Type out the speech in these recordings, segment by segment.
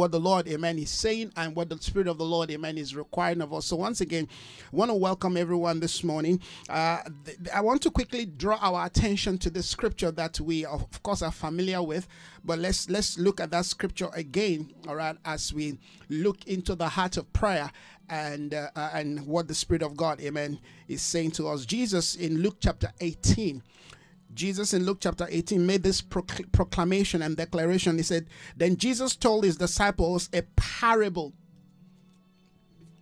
what the Lord, amen, is saying and what the Spirit of the Lord, amen, is requiring of us. So, once again, I want to welcome everyone this morning. Uh, th- I want to quickly draw our attention to the scripture that we, of course, are familiar with, but let's let's look at that scripture again, all right, as we look into the heart of prayer and uh, uh and what the Spirit of God, amen, is saying to us. Jesus in Luke chapter 18 Jesus in Luke chapter 18 made this proclamation and declaration. He said, Then Jesus told his disciples a parable.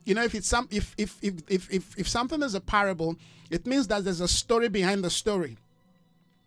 You know, if it's some if if if if if, if something is a parable, it means that there's a story behind the story.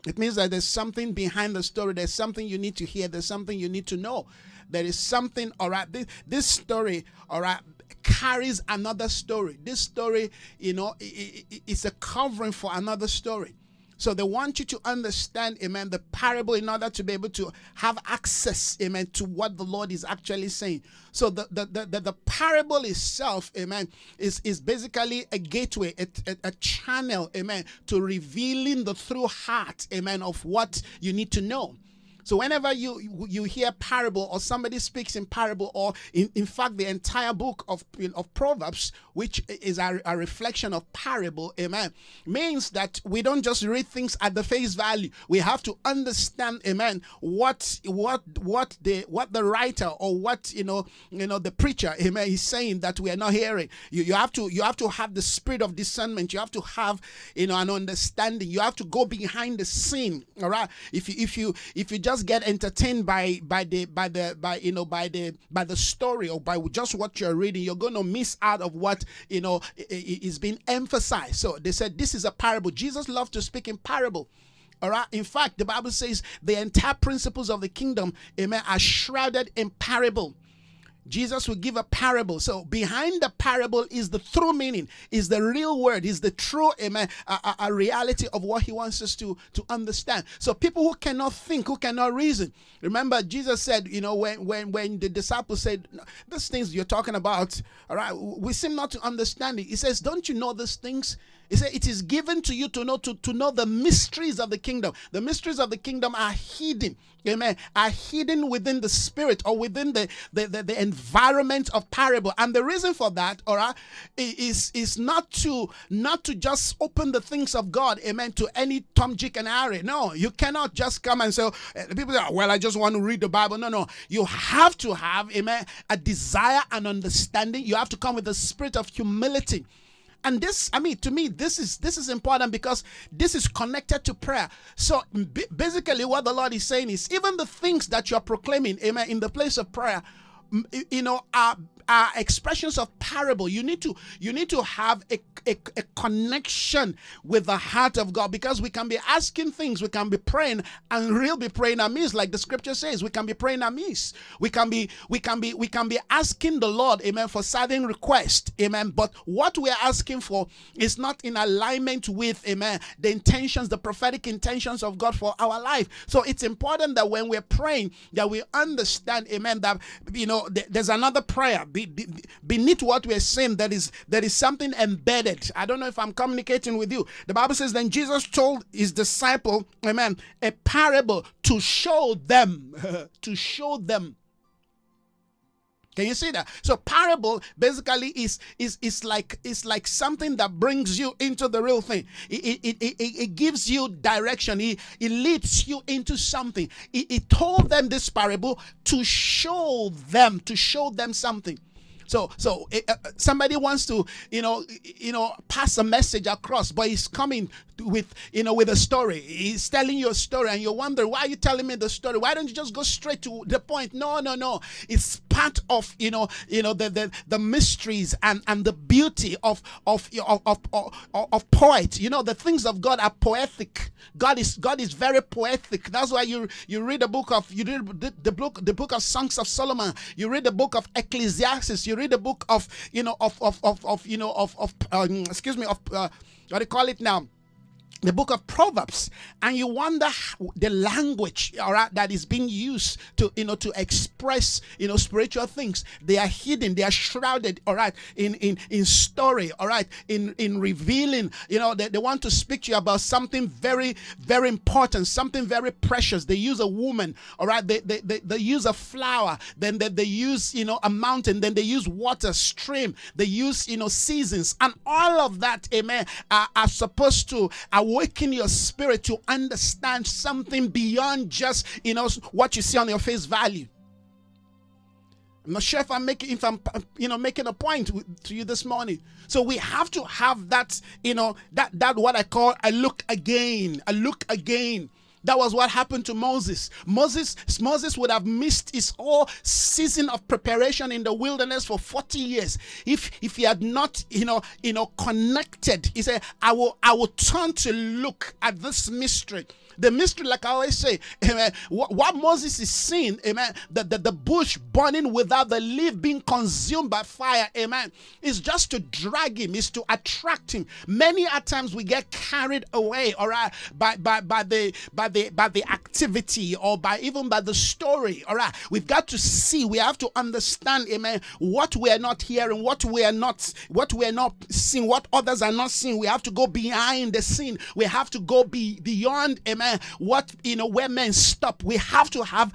It means that there's something behind the story. There's something you need to hear. There's something you need to know. There is something, all right. This, this story, all right, carries another story. This story, you know, it's a covering for another story. So they want you to understand, amen, the parable in order to be able to have access, amen, to what the Lord is actually saying. So the the, the, the, the parable itself, amen, is, is basically a gateway, a, a, a channel, amen, to revealing the true heart, amen, of what you need to know. So whenever you you hear parable or somebody speaks in parable or in, in fact the entire book of of Proverbs, which is a, a reflection of parable, amen, means that we don't just read things at the face value. We have to understand, amen, what what what the what the writer or what you know you know the preacher, amen, is saying that we are not hearing. You you have to you have to have the spirit of discernment. You have to have you know an understanding. You have to go behind the scene. All right. If you if you if you just just get entertained by by the by the by you know by the by the story or by just what you're reading you're going to miss out of what you know is being emphasized so they said this is a parable jesus loved to speak in parable all right. In fact, the Bible says the entire principles of the kingdom, amen, are shrouded in parable. Jesus will give a parable. So behind the parable is the true meaning, is the real word, is the true amen, a, a, a, reality of what he wants us to, to understand. So people who cannot think, who cannot reason. Remember, Jesus said, you know, when when when the disciples said, These things you're talking about, all right, we seem not to understand it. He says, Don't you know these things? He said, It is given to you to know to, to know the mysteries of the kingdom. The mysteries of the kingdom are hidden, amen, are hidden within the spirit or within the, the, the, the environment of parable. And the reason for that, all right, is, is not to not to just open the things of God, amen, to any Tom, Dick, and Harry. No, you cannot just come and say, eh, people say, Well, I just want to read the Bible. No, no. You have to have, amen, a desire and understanding. You have to come with the spirit of humility and this i mean to me this is this is important because this is connected to prayer. So basically what the lord is saying is even the things that you're proclaiming amen in the place of prayer you know are are expressions of parable. You need to you need to have a, a, a, connection with the heart of god because we can be asking things we can be praying and really be praying amiss like the scripture says. We can be praying amiss. We can be we can be we can be asking the lord amen for certain request amen. But what we're asking for is not in alignment with amen the intentions the prophetic intentions of god for our life. So it's important that when we're praying that we understand amen that you know there's another prayer be, be, beneath what we're saying there is there is something embedded. I don't know if i'm communicating with you. The bible says then jesus told his disciple amen a parable to show them to show them can you see that? So parable basically is is is like it's like something that brings you into the real thing. It it, it, it, gives you direction. It, it leads you into something. It, it told them this parable to show them to show them something. So so uh, somebody wants to you know you know pass a message across, but he's coming with you know with a story. He's telling you a story, and you wonder why are you telling me the story? Why don't you just go straight to the point? No, no, no. It's part of you know you know the the, the mysteries and and the beauty of of of of, of, of poet. You know the things of God are poetic. God is God is very poetic. That's why you you read the book of you read the, book the book of Songs of Solomon. You read the book of Ecclesiastes. You read the book of you know of of of, of you know of of um, excuse me of uh, what do you call it now the book of proverbs and you wonder the language all right that is being used to you know to express you know spiritual things they are hidden they are shrouded all right in in in story all right in in revealing you know they, they want to speak to you about something very very important something very precious. They use a woman all right they they, they, they use a flower then they, they use you know a mountain then they use water stream they use you know seasons and all of that amen are, are supposed to awaken your spirit to understand something beyond just you know what you see on your face value. I'm not sure if I'm making if I'm you know making a point to you this morning. So we have to have that you know that that what I call a look again, a look again. That was what happened to Moses. Moses Moses would have missed his whole season of preparation in the wilderness for 40 years if if he had not, you know, you know, connected. He said, "I will I will turn to look at this mystery." The mystery, like I always say, amen, what, Moses is seeing, amen, the, the, the bush burning without the leaf being consumed by fire, amen, is just to drag him, is to attract him. Many a times we get carried away, all right, by, by, by the by the by the activity or by even by the story, all right. We've got to see, we have to understand, amen, what we are not hearing, what we are not, what we are not seeing, what others are not seeing. We have to go behind the scene. We have to go be beyond, amen what you know where men stop we have to have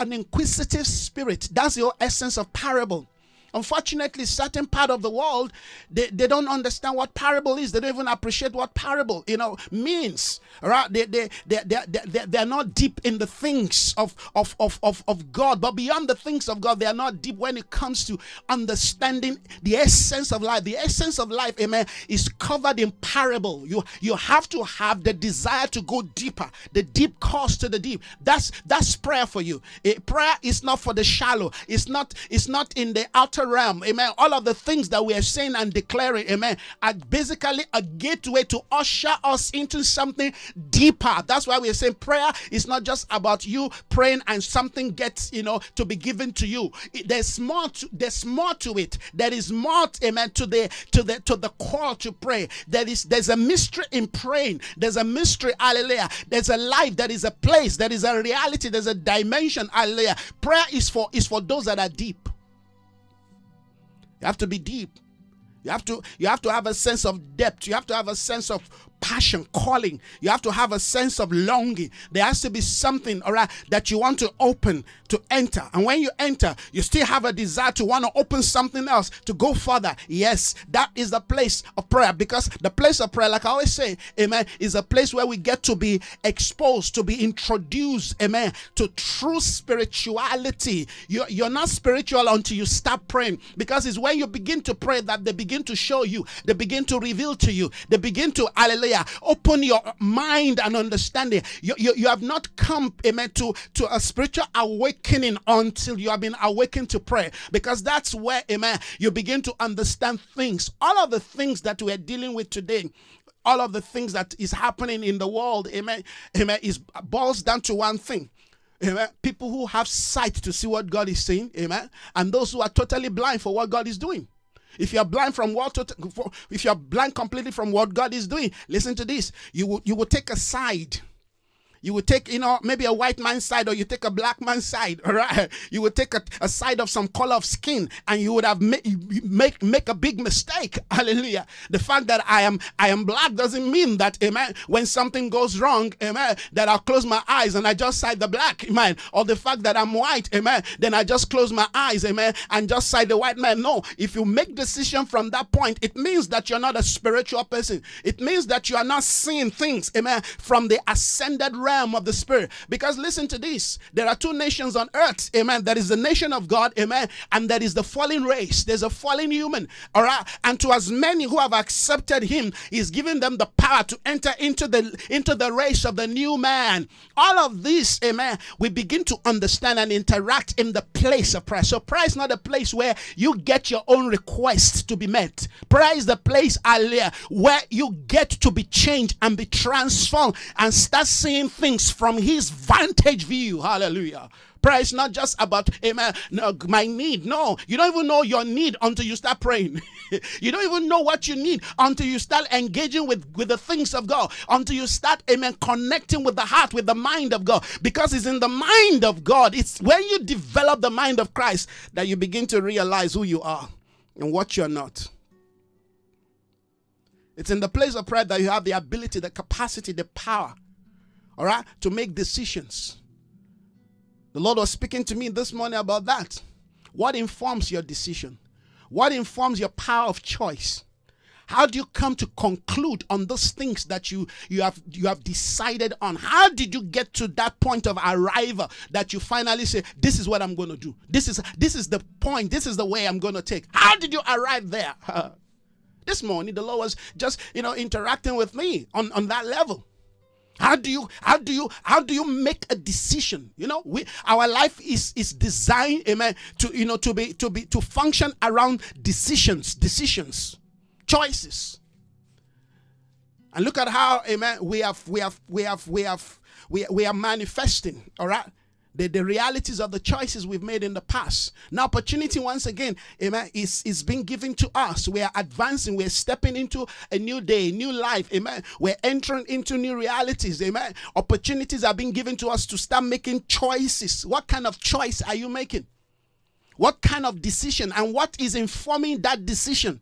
an inquisitive spirit that's your essence of parable Unfortunately, certain part of the world, they, they don't understand what parable is. They don't even appreciate what parable, you know, means. Right? They, they, they, they, they, they are not deep in the things of, of, of, of, of God. But beyond the things of God, they are not deep when it comes to understanding the essence of life. The essence of life, amen, is covered in parable. You, you have to have the desire to go deeper, the deep calls to the deep. That's that's prayer for you. A prayer is not for the shallow. It's not, it's not in the outer realm, amen. All of the things that we are saying and declaring, amen, are basically a gateway to usher us into something deeper. That's why we are saying prayer is not just about you praying and something gets, you know, to be given to you. There's more to, there's more to it. There is more, amen, to the to the to the call to pray. There is there's a mystery in praying. There's a mystery, hallelujah. There's a life, there is a place, there is a reality, there's a dimension, hallelujah. Prayer is for is for those that are deep. You have to be deep. You have to you have to have a sense of depth. You have to have a sense of passion, calling. You have to have a sense of longing. There has to be something, all right, that you want to open to enter. And when you enter, you still have a desire to want to open something else to go further. Yes, that is the place of prayer because the place of prayer, like I always say, amen, is a place where we get to be exposed, to be introduced, amen, to true spirituality. You're, you're not spiritual until you start praying because it's when you begin to pray that they begin to show you, they begin to reveal to you, they begin to, hallelujah Open your mind and understanding. You, you, you have not come, amen, to, to a spiritual awakening until you have been awakened to pray. Because that's where, amen, you begin to understand things. All of the things that we're dealing with today all of the things that is happening in the world, amen, amen, is boils down to one thing. Amen. People who have sight to see what God is saying, amen, and those who are totally blind for what God is doing. If you're blind from what, to, if you're blind completely from what God is doing, listen to this. You will, you will take a side you would take, you know, maybe a white man's side or you take a black man's side, all right? You would take a, a side of some color of skin and you would have make, make make a big mistake. Hallelujah. The fact that I am I am black doesn't mean that, amen, when something goes wrong, amen, that I'll close my eyes and I just side the black, amen. Or the fact that I'm white, amen, then I just close my eyes, amen, and just side the white man. No, if you make decision from that point, it means that you're not a spiritual person. It means that you are not seeing things, amen, from the ascended realm realm of the spirit. Because listen to this there are two nations on earth, amen. There is the nation of God, amen, and there is the fallen race. There's a fallen human, all right. And to as many who have accepted him, he's giving them the power to enter into the into the race of the new man. All of this, amen, we begin to understand and interact in the place of prayer. So prayer is not a place where you get your own requests to be met. Prayer is the place, where you get to be changed and be transformed and start seeing things things from his vantage view. Hallelujah. Prayer is not just about, amen, no, my need. No, you don't even know your need until you start praying. you don't even know what you need until you start engaging with, with the things of God, until you start, amen, connecting with the heart, with the mind of God. Because it's in the mind of God. It's when you develop the mind of Christ that you begin to realize who you are and what you're not. It's in the place of prayer that you have the ability, the capacity, the power, all right, to make decisions. The Lord was speaking to me this morning about that. What informs your decision? What informs your power of choice? How do you come to conclude on those things that you you have you have decided on? How did you get to that point of arrival that you finally say, "This is what I'm going to do. This is this is the point. This is the way I'm going to take." How did you arrive there? this morning, the Lord was just you know interacting with me on on that level. How do you how do you how do you make a decision? You know, we our life is is designed, amen, to you know to be to be to function around decisions, decisions, choices. And look at how, amen, we have we have we have we have we, we are manifesting, all right? The, the realities of the choices we've made in the past. Now, opportunity once again, amen, is, is being given to us. We are advancing, we're stepping into a new day, new life, amen. We're entering into new realities, amen. Opportunities are being given to us to start making choices. What kind of choice are you making? What kind of decision and what is informing that decision?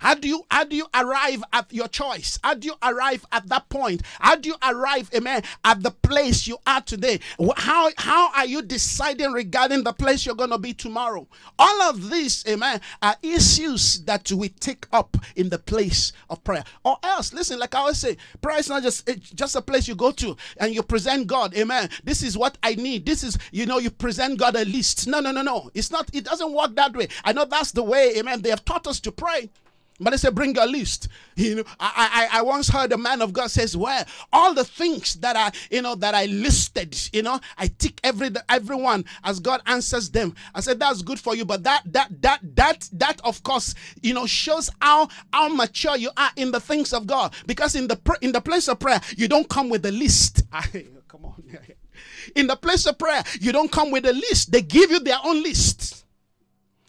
How do you how do you arrive at your choice? How do you arrive at that point? How do you arrive, amen, at the place you are today? How how are you deciding regarding the place you're gonna be tomorrow? All of these, amen, are issues that we take up in the place of prayer. Or else, listen, like I always say, prayer is not just just a place you go to and you present God, amen. This is what I need. This is, you know, you present God a list. No, no, no, no. It's not, it doesn't work that way. I know that's the way, amen. They have taught us to pray. But they said, bring a list. You know, I, I I once heard a man of God says, well, all the things that I, you know, that I listed, you know, I tick every everyone as God answers them. I said, that's good for you, but that that that that that of course, you know, shows how how mature you are in the things of God. Because in the in the place of prayer, you don't come with a list. come on. In the place of prayer, you don't come with a list. They give you their own list.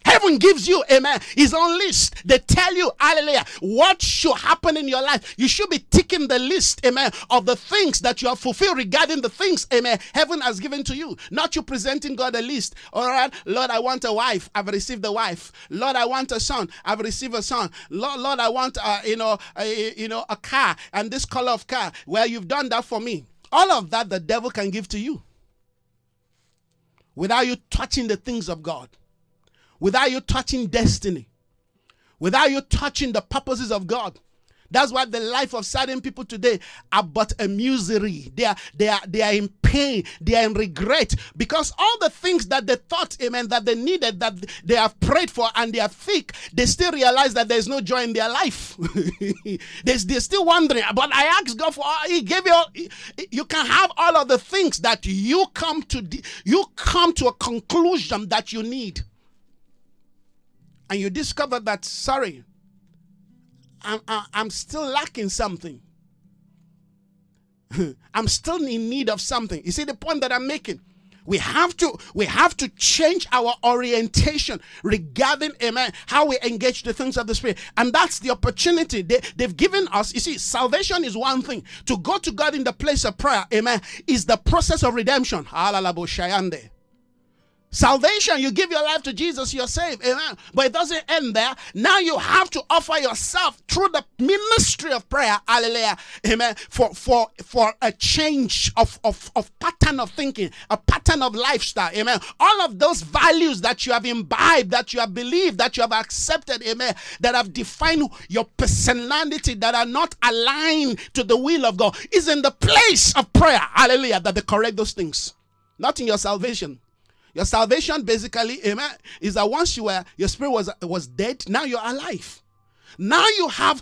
Heaven gives you, amen, his own list. They tell you, hallelujah, what should happen in your life. You should be ticking the list, amen, of the things that you have fulfilled regarding the things, amen, heaven has given to you. Not you presenting God a list. All right, Lord, I want a wife. I've received a wife. Lord, I want a son. I've received a son. Lord, Lord, I want, uh, you know, a, you know, a car and this color of car. Well, you've done that for me. All of that the devil can give to you without you touching the things of God without you touching destiny, without you touching the purposes of God. That's why the life of certain people today are but a misery. They are they are they are in pain, they are in regret because all the things that they thought, amen, that they needed, that they have prayed for and they are thick, they still realize that there's no joy in their life. they, they're still wondering. But I asked God for He gave you all, you can have all of the things that you come to you come to a conclusion that you need and you discover that, sorry, I'm, I'm still lacking something. I'm still in need of something. You see the point that I'm making? We have to we have to change our orientation regarding amen how we engage the things of the spirit. And that's the opportunity they, they've given us. You see, salvation is one thing. To go to God in the place of prayer, amen, is the process of redemption. Salvation, you give your life to Jesus, you're saved. Amen. But it doesn't end there. Now you have to offer yourself through the ministry of prayer. Hallelujah. Amen. For for for a change of, of, of pattern of thinking, a pattern of lifestyle. Amen. All of those values that you have imbibed, that you have believed, that you have accepted, amen, that have defined your personality, that are not aligned to the will of God, is in the place of prayer. Hallelujah. That they correct those things. Not in your salvation. Your salvation basically, amen, is that once you were your spirit was was dead, now you're alive. Now you have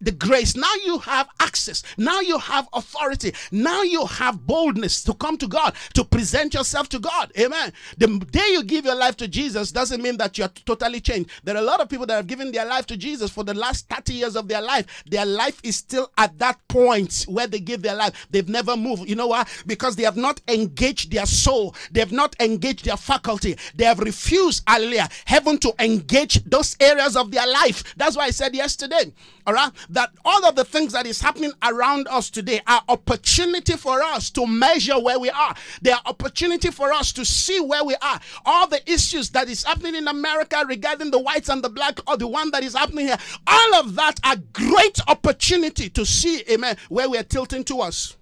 the grace. Now you have access. Now you have authority. Now you have boldness to come to God, to present yourself to God. Amen. The day you give your life to Jesus doesn't mean that you're totally changed. There are a lot of people that have given their life to Jesus for the last 30 years of their life. Their life is still at that point where they give their life. They've never moved. You know why? Because they have not engaged their soul. They have not engaged their faculty. They have refused, hallelujah, heaven to engage those areas of their life. That's why I said yesterday, all right, that all of the things that is happening around us today are opportunity for us to measure where we are. They are opportunity for us to see where we are. All the issues that is happening in America regarding the whites and the black, or the one that is happening here, all of that are great opportunity to see, amen, where we are tilting towards.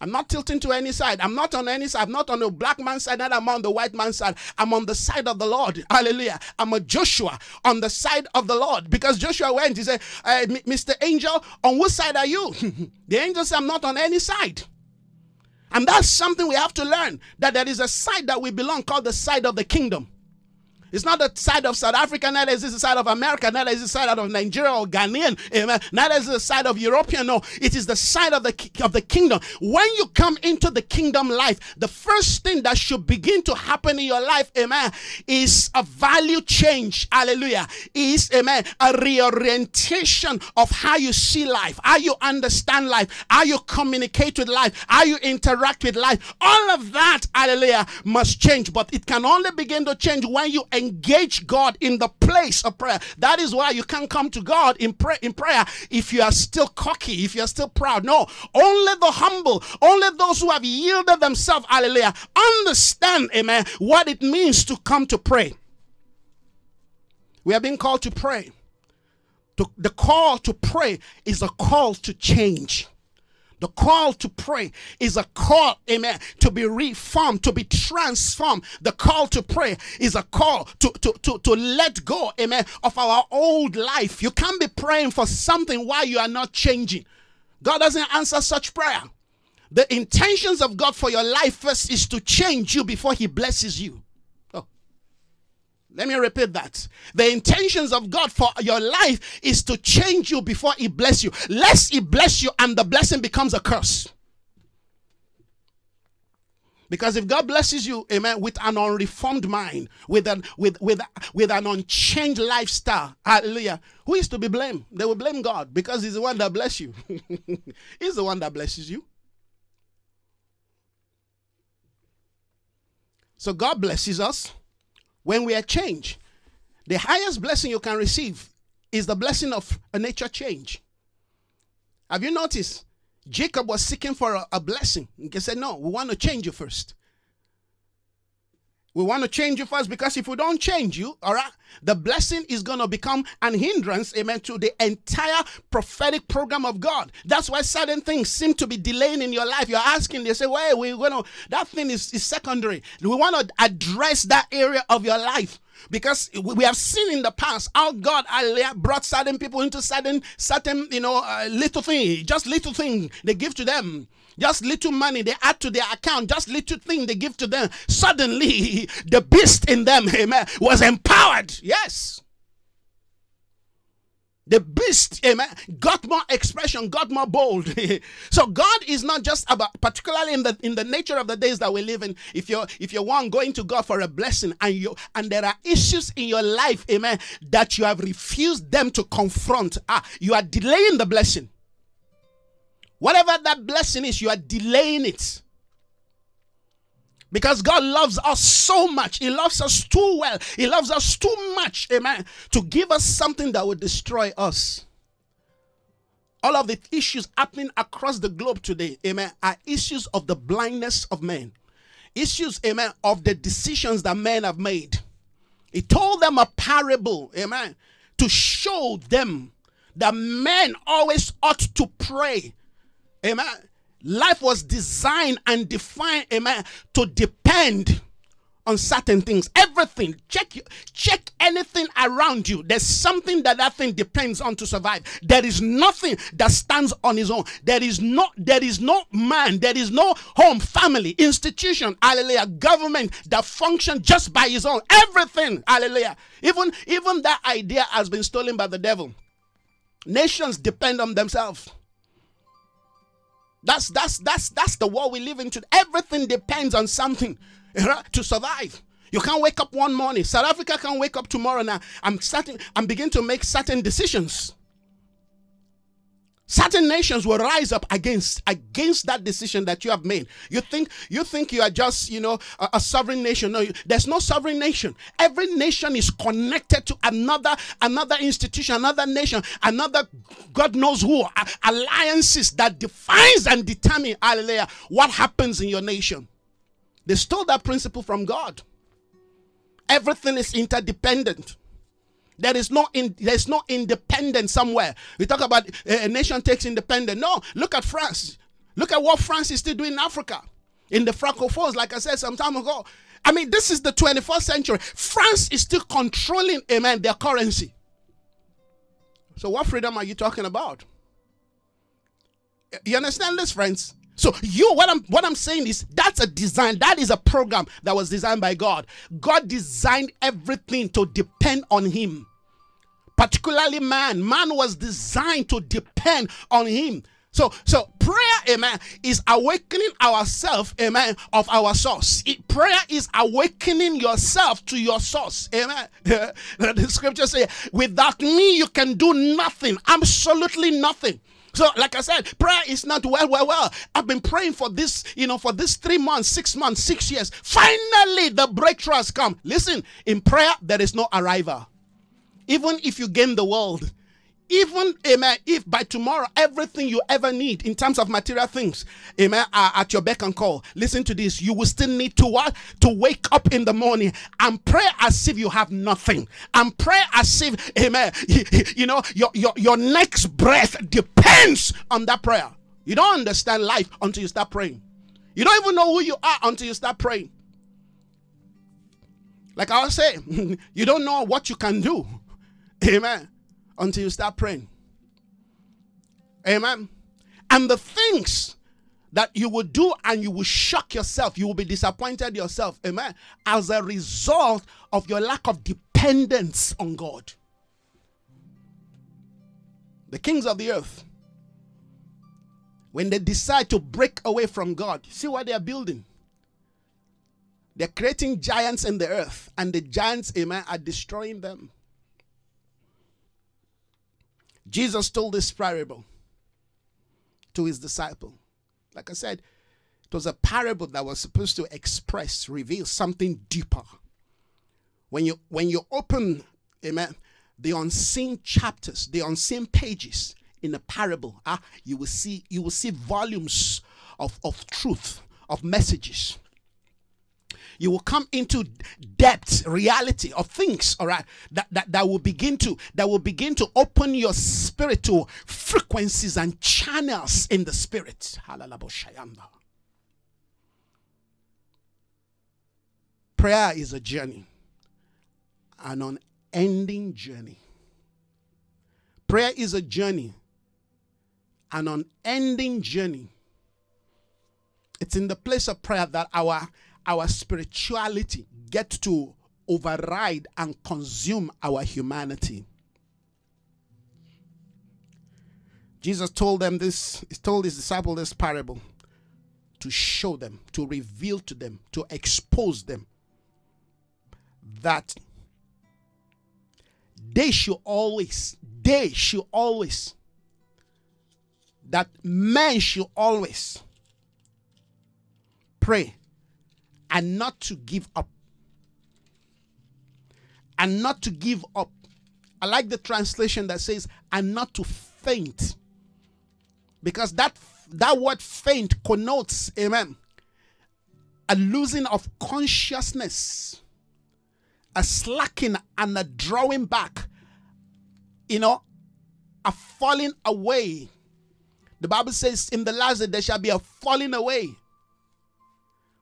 I'm not tilting to any side. I'm not on any side. I'm not on the black man's side, I'm on the white man's side. I'm on the side of the Lord. Hallelujah. I'm a Joshua on the side of the Lord. Because Joshua went, he said, uh, Mr. Angel, on which side are you? the angel said, I'm not on any side. And that's something we have to learn that there is a side that we belong called the side of the kingdom. It's not the side of South Africa, neither is it the side of America, neither is it the side of Nigeria or Ghanaian, amen. Neither is it the side of European, no. It is the side of the of the kingdom. When you come into the kingdom life, the first thing that should begin to happen in your life, amen, is a value change. Hallelujah. Is amen, a reorientation of how you see life, how you understand life, how you communicate with life, how you interact with life. All of that, hallelujah, must change, but it can only begin to change when you engage God in the place of prayer. That is why you can't come to God in prayer in prayer if you are still cocky, if you are still proud. No, only the humble, only those who have yielded themselves, hallelujah, understand, amen, what it means to come to pray. We are being called to pray. The call to pray is a call to change. The call to pray is a call, amen, to be reformed, to be transformed. The call to pray is a call to, to, to, to let go, amen, of our old life. You can't be praying for something while you are not changing. God doesn't answer such prayer. The intentions of God for your life first is to change you before He blesses you. Let me repeat that. The intentions of God for your life is to change you before He bless you. Lest He bless you and the blessing becomes a curse. Because if God blesses you, amen, with an unreformed mind, with an with with with an unchanged lifestyle, hallelujah, who is to be blamed? They will blame God because He's the one that bless you. he's the one that blesses you. So God blesses us when we are changed. The highest blessing you can receive is the blessing of a nature change. Have you noticed? Jacob was seeking for a, a blessing. He said, No, we want to change you first. We want to change you first because if we don't change you, all right, the blessing is going to become an hindrance, amen, to the entire prophetic program of God. That's why certain things seem to be delaying in your life. You're asking, they say, well, we're going to, that thing is, is secondary. We want to address that area of your life because we have seen in the past how God brought certain people into certain certain you know uh, little thing, just little thing they give to them. Just little money they add to their account, just little thing they give to them. Suddenly, the beast in them, amen, was empowered. Yes. The beast, amen, got more expression, got more bold. so God is not just about, particularly in the in the nature of the days that we live in. If you're if you're one going to God for a blessing and you and there are issues in your life, amen, that you have refused them to confront, ah, you are delaying the blessing. Whatever that blessing is, you are delaying it. Because God loves us so much. He loves us too well. He loves us too much, amen, to give us something that would destroy us. All of the issues happening across the globe today, amen, are issues of the blindness of men. Issues, amen, of the decisions that men have made. He told them a parable, amen, to show them that men always ought to pray Amen. Life was designed and defined, amen, to depend on certain things. Everything. Check check anything around you. There's something that that thing depends on to survive. There is nothing that stands on its own. There is no there is no man, there is no home, family, institution, hallelujah, government that function just by its own. Everything, hallelujah. Even even that idea has been stolen by the devil. Nations depend on themselves. That's that's that's that's the world we live in today. Everything depends on something eh, to survive. You can't wake up one morning. South Africa can't wake up tomorrow now. I'm starting, I'm beginning to make certain decisions. Certain nations will rise up against against that decision that you have made. You think you think you are just you know a, a, sovereign nation. No, there's no sovereign nation. Every nation is connected to another another institution, another nation, another God knows who alliances that defines and determine hallelujah what happens in your nation. They stole that principle from God. Everything is interdependent. There is no in, there's no independence somewhere. We talk about a, a nation takes independence. No, look at France. Look at what France is still doing in Africa, in the Francophones. Like I said some time ago. I mean, this is the 21st century. France is still controlling, amen, their currency. So, what freedom are you talking about? You understand this, friends? So you what I'm what I'm saying is that's a design that is a program that was designed by God. God designed everything to depend on him. Particularly man. Man was designed to depend on him. So, so prayer, amen, is awakening ourselves, amen, of our source. It, prayer is awakening yourself to your source, amen. the scripture say, "Without me, you can do nothing, absolutely nothing." So, like I said, prayer is not well, well, well. I've been praying for this, you know, for this three months, six months, six years. Finally, the breakthrough has come. Listen, in prayer, there is no arrival. Even if you gain the world, even amen if by tomorrow everything you ever need in terms of material things amen are at your beck and call. Listen to this. You will still need to what to wake up in the morning and pray as if you have nothing. And pray as if amen you know your your, your next breath depends on that prayer. You don't understand life until you start praying. You don't even know who you are until you start praying. Like i was saying you don't know what you can do. Amen until you start praying. Amen. And the things that you will do and you will shock yourself, you will be disappointed yourself. Amen. As a result of your lack of dependence on God. The kings of the earth, when they decide to break away from God, see what they are building. They're creating giants in the earth, and the giants, amen, are destroying them. Jesus told this parable to his disciple. Like I said, it was a parable that was supposed to express, reveal something deeper. When you when you open, amen, the unseen chapters, the unseen pages in a parable, ah, you will see you will see volumes of, of truth, of messages you will come into depth reality of things all right that, that that will begin to that will begin to open your spirit to frequencies and channels in the spirit. Prayer is a journey an unending journey. Prayer is a journey an unending journey. It's in the place of prayer that our our spirituality get to override and consume our humanity. Jesus told them this, he told his disciple this parable to show them, to reveal to them, to expose them that they should always, they should always, that men should always pray and not to give up. And not to give up. I like the translation that says, and not to faint. Because that that word faint connotes, amen, a losing of consciousness, a slacking and a drawing back, you know, a falling away. The Bible says, in the last day, there shall be a falling away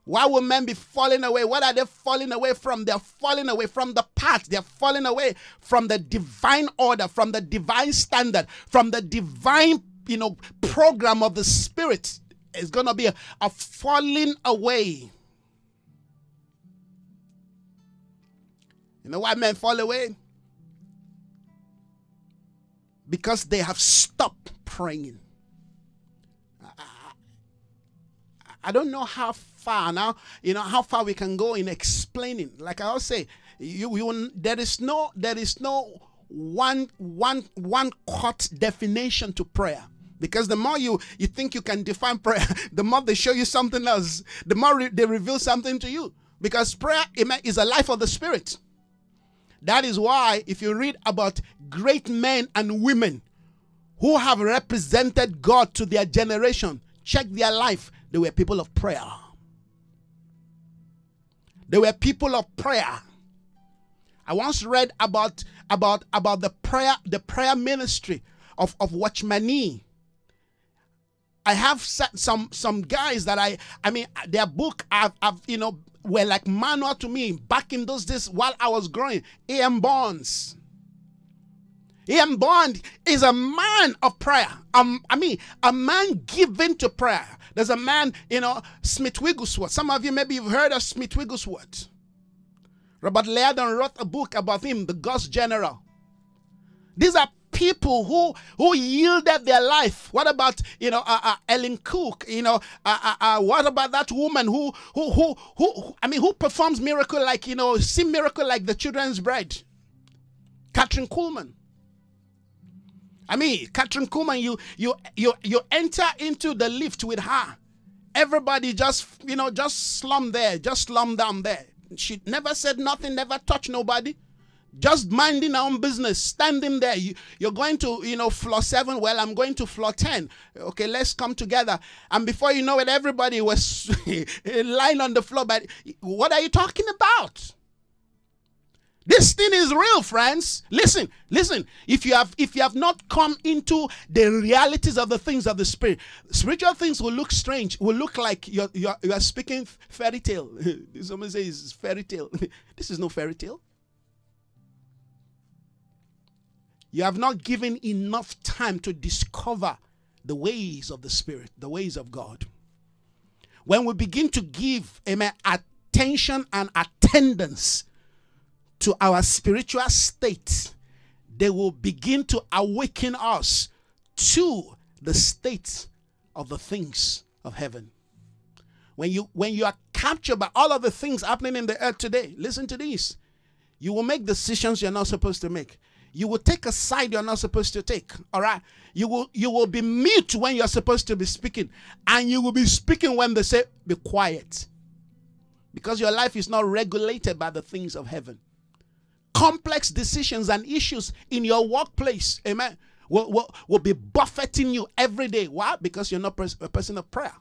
why will men be falling away? What are they falling away from? They're falling away from the path. They're falling away from the divine order, from the divine standard, from the divine, you know, program of the spirit. It's gonna be a, a falling away. You know why men fall away? because they have stopped praying. I don't know how far now, you know, how far we can go in explaining. Like I always say, you, you there is no there is no one one one cut definition to prayer. Because the more you you think you can define prayer the more they show you something else. The more re- they reveal something to you. Because prayer is a life of the spirit. That is why if you read about great men and women who have represented god to their generation check their life. They were people of prayer they were people of prayer I once read about about about the prayer the prayer ministry of of Watchman Nee. I have some some guys that I I mean their book I've, I've you know were like manual to me back in those days while I was growing. E.M. Bounds. E.M. Bounds is a man of prayer. Um, I mean, a man given to prayer. There's a man, you know, Smith Wigglesworth. Some of you maybe you've heard of Smith Wigglesworth. Robert Liardon wrote a book about him, the God's General. These are people who who yielded their life. What about you know uh, uh, Ellen Cook? You know uh, uh, uh what about that woman who, who who who I mean who performs miracle like you know see miracle like the children's bread? Kathryn Kuhlman. I mean Kathryn Kuhlman, you you you you enter into the lift with her. Everybody just you know just slum there, just slum down there. She never said nothing, never touched nobody. Just minding her own business, standing there. You, you're going to, you know, floor seven. Well, I'm going to floor 10. Okay, let's come together. And before you know it, everybody was lying on the floor. But what are you talking about? This thing is real, friends. Listen, listen. If you have if you have not come into the realities of the things of the spirit, spiritual things will look strange. Will look like you're you're, you're speaking fairy tale. Someone says fairy tale. this is no fairy tale. You have not given enough time to discover the ways of the spirit, the ways of God. When we begin to give amen attention and attendance to our spiritual state, they will begin to awaken us to the state of the things of heaven. When you when you are captured by all of the things happening in the earth today, listen to this. You will make decisions you're not supposed to make. You will take a side you're not supposed to take. All right. You will you will be mute when you're supposed to be speaking, and you will be speaking when they say be quiet. Because your life is not regulated by the things of heaven complex decisions and issues in your workplace, amen, will, will, will be buffeting you every day. Why? Because you're not a person of prayer.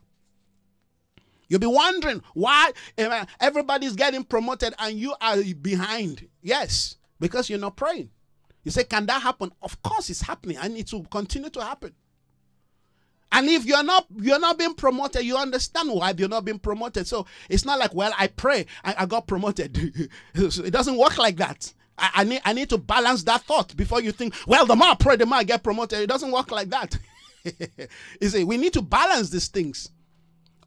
You'll be wondering why amen, everybody's getting promoted and you are behind. Yes, because you're not praying. You say, Can that happen? Of course it's happening and it will continue to happen. And if you're not you're not being promoted, you understand why you're not being promoted. So it's not like, well, I pray, I, I got promoted. it doesn't work like that. I, I, need I need to balance that thought before you think, well, the more I pray, the more I get promoted. It doesn't work like that. you see, we need to balance these things.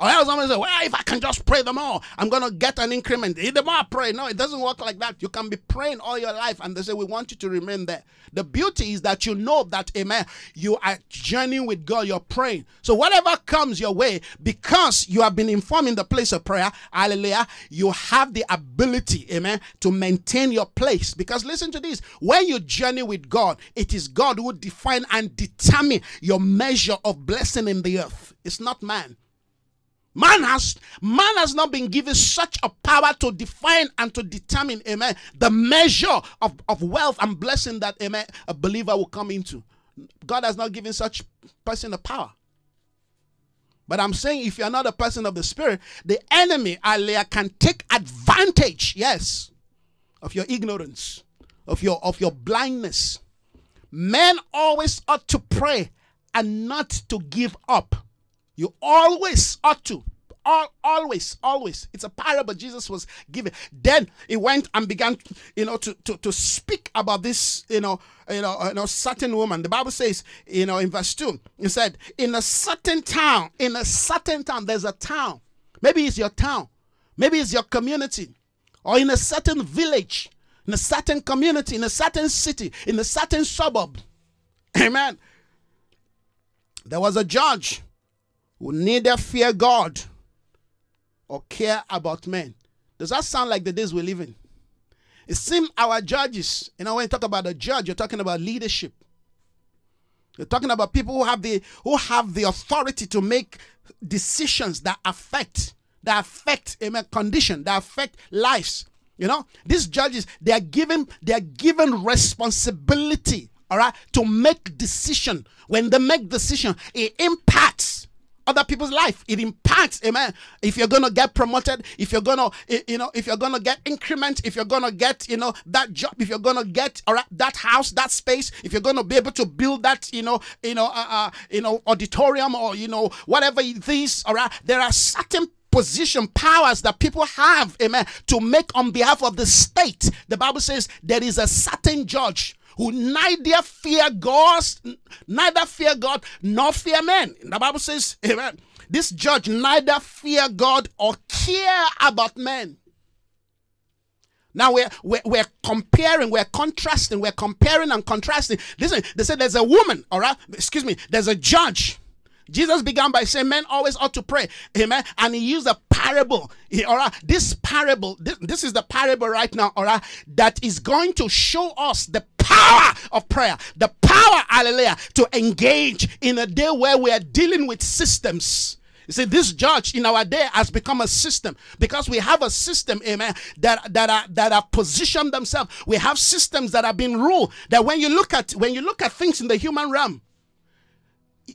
Or else somebody say, well, if I can just pray the more, I'm going to get an increment. The more I pray. No, it doesn't work like that. You can be praying all your life and they say, we want you to remain there. The beauty is that you know that, amen, you are journeying with God, you're praying. So whatever comes your way, because you have been informed in the place of prayer, hallelujah, you have the ability, amen, to maintain your place. Because listen to this, when you journey with God, it is God who define and determine your measure of blessing in the earth. It's not man. Man has man has not been given such a power to define and to determine, amen, the measure of, of wealth and blessing that amen a believer will come into. God has not given such person the power. But I'm saying if you're not a person of the spirit, the enemy, Alea, can take advantage, yes, of your ignorance, of your of your blindness. Men always ought to pray and not to give up. You always ought to. All, always, always. It's a parable Jesus was giving. Then he went and began, you know, to, to, to speak about this, you know, you know, you know, certain woman. The Bible says, you know, in verse 2, he said, in a certain town, in a certain town, there's a town. Maybe it's your town, maybe it's your community, or in a certain village, in a certain community, in a certain city, in a certain suburb. Amen. There was a judge who neither fear God or care about men. Does that sound like the days we live in? It seems our judges, you know, when you talk about a judge, you're talking about leadership. You're talking about people who have the who have the authority to make decisions that affect that affect a condition, that affect lives. You know, these judges they are given they are given responsibility, all right, to make decision. When they make decision, it impacts other people's life. It impacts, amen. If you're gonna get promoted, if you're gonna, you know, if you're gonna get increment, if you're gonna get, you know, that job, if you're gonna get, all right, that house, that space, if you're gonna be able to build that, you know, you know, uh, uh you know, auditorium or you know, whatever it is, all right, there are certain position powers that people have amen to make on behalf of the state the bible says there is a certain judge who neither fear God, neither fear God nor fear men. The Bible says, Amen. This judge neither fear God or care about men. Now we're, we're, we're, comparing, we're contrasting, we're comparing and contrasting. Listen, they said there's a woman, all right? Excuse me, there's a judge. Jesus began by saying men always ought to pray. Amen. And he used a parable. Eh, all right. This parable, this, this is the parable right now, all right, that is going to show us the power of prayer, the power, hallelujah, to engage in a day where we are dealing with systems. You see, this judge in our day has become a system because we have a system, amen, that, that are that are positioned themselves. We have systems that have been ruled. That when you look at when you look at things in the human realm,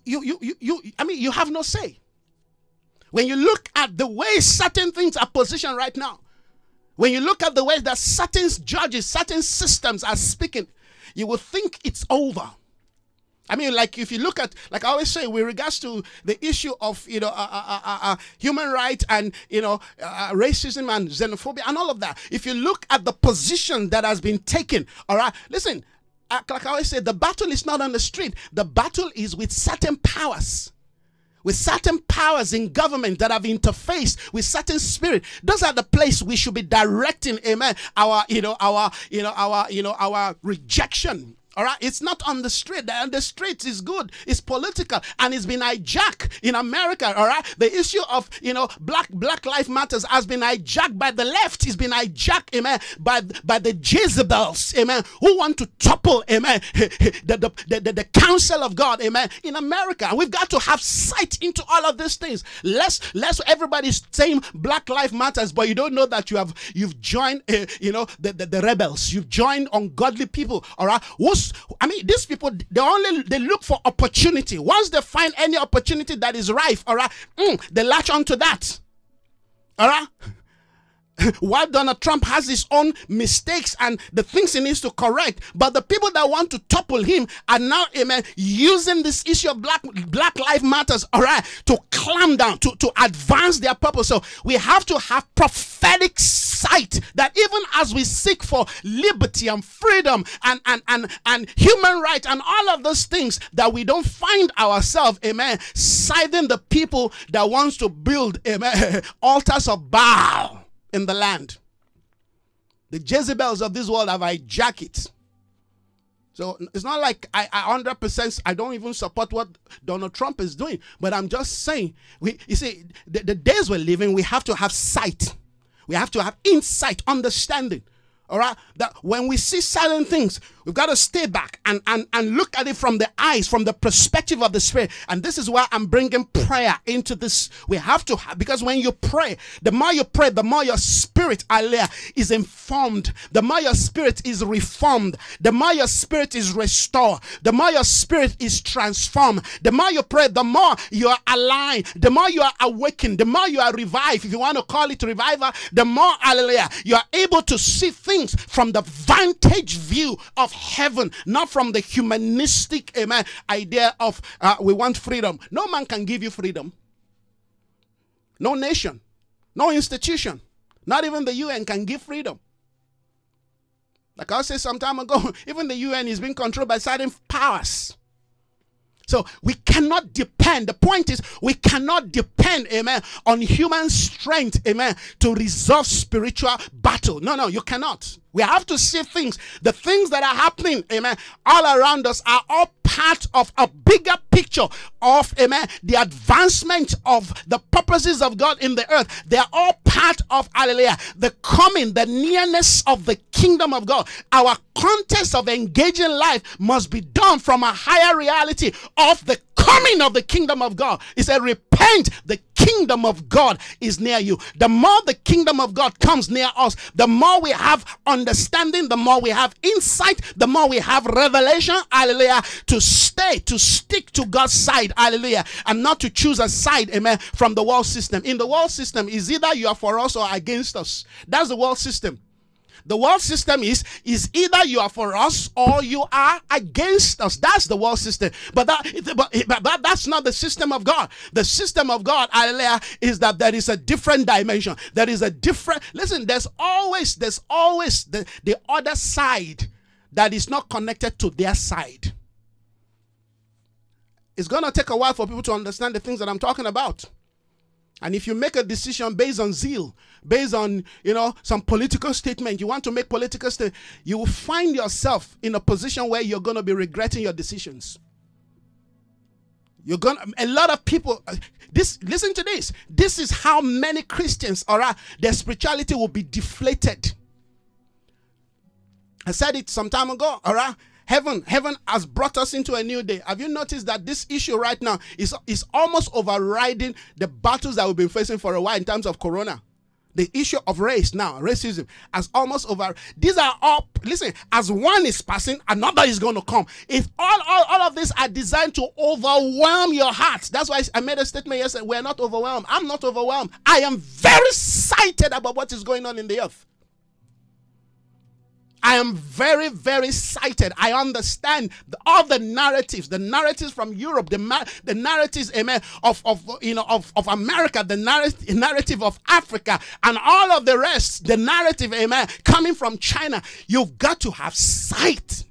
you you you, you I mean you have no say. When you look at the way certain things are positioned right now, when you look at the way that certain judges, certain systems are speaking, you will think it's over. I mean, like if you look at, like I always say, with regards to the issue of you know uh, uh, uh, uh human rights and you know uh, racism and xenophobia and all of that. If you look at the position that has been taken, all right, listen. Uh, like I always say, the battle is not on the street. The battle is with certain powers with certain powers in government that have interfaced with certain spirit. Those are the place we should be directing amen our you know our you know our you know our rejection all right, it's not on the street. And the street is good. It's political, and it's been hijacked in America. All right, the issue of you know black Black Life Matters has been hijacked by the left. It's been hijacked, amen, by by the Jezebels, amen, who want to topple, amen, the the, the, the, the counsel of God, amen, in America. We've got to have sight into all of these things. Less less everybody's saying Black Life Matters, but you don't know that you have you've joined, uh, you know, the, the the rebels. You've joined ungodly people. All right, who's I mean, these people they only they look for opportunity. Once they find any opportunity that is rife, all right, mm, they latch onto that. All right. While Donald Trump has his own mistakes and the things he needs to correct, but the people that want to topple him are now, amen, using this issue of black Black Life Matters, all right, to clamp down, to, to advance their purpose. So we have to have prophetic sight that even as we seek for liberty and freedom and and and, and human rights and all of those things, that we don't find ourselves, amen, siding the people that wants to build, amen, altars of Baal in the land. The Jezebels of this world have hijacked it. So it's not like I, I 100% I don't even support what Donald Trump is doing, but I'm just saying we you see the, the days we're living we have to have sight. We have to have insight, understanding. All right, that when we see certain things, we've got to stay back and, and, and look at it from the eyes, from the perspective of the spirit. And this is why I'm bringing prayer into this. We have to, have, because when you pray, the more you pray, the more your spirit, Alea, is informed, the more your spirit is reformed, the more your spirit is restored, the more your spirit is transformed, the more you pray, the more you are aligned, the more you are awakened, the more you are revived. If you want to call it revival, the more, hallelujah, you are able to see things things from the vantage view of heaven, not from the humanistic amen, idea of uh, we want freedom. No man can give you freedom. No nation, no institution, not even the UN can give freedom. Like I said some time ago, even the UN is being controlled by certain powers. So we cannot depend. The point is, we cannot depend, amen, on human strength, amen, to resolve spiritual battle. No, no, you cannot. We have to see things. The things that are happening, amen, all around us are all part of a bigger picture of, amen, the advancement of the purposes of God in the earth. They are all part of, hallelujah, the coming, the nearness of the kingdom of God. Our context of engaging life must be done from a higher reality of the coming of the kingdom of God. He said, Repent, the kingdom of God is near you. The more the kingdom of God comes near us, the more we have understanding, the more we have insight, the more we have revelation, hallelujah, to stay, to stick to God's side, hallelujah, and not to choose a side, amen, from the world system. In the world system, is either you are for us or against us. That's the world system. The world system is is either you are for us or you are against us. That's the world system. But that but, but that's not the system of God. The system of God, hallelujah, is that there is a different dimension. There is a different listen, there's always there's always the, the other side that is not connected to their side. It's gonna take a while for people to understand the things that I'm talking about. And if you make a decision based on zeal, based on, you know, some political statement, you want to make political statement, you will find yourself in a position where you're going to be regretting your decisions. You're to, a lot of people, uh, this, listen to this. This is how many Christians, all right, their spirituality will be deflated. I said it some time ago, all right? Heaven, heaven has brought us into a new day. Have you noticed that this issue right now is, is almost overriding the battles that we've been facing for a while in terms of corona? The issue of race now, racism, has almost over. These are all, listen, as one is passing, another is going to come. If all, all, all of these are designed to overwhelm your heart, that's why I made a statement yesterday. We're not overwhelmed. I'm not overwhelmed. I am very excited about what is going on in the earth. I am very, very excited. I understand all the narratives, the narratives from Europe, the, the narratives, amen, of, of you know of, of America, the narrative, narrative of Africa, and all of the rest, the narrative, amen, coming from China. You've got to have sight.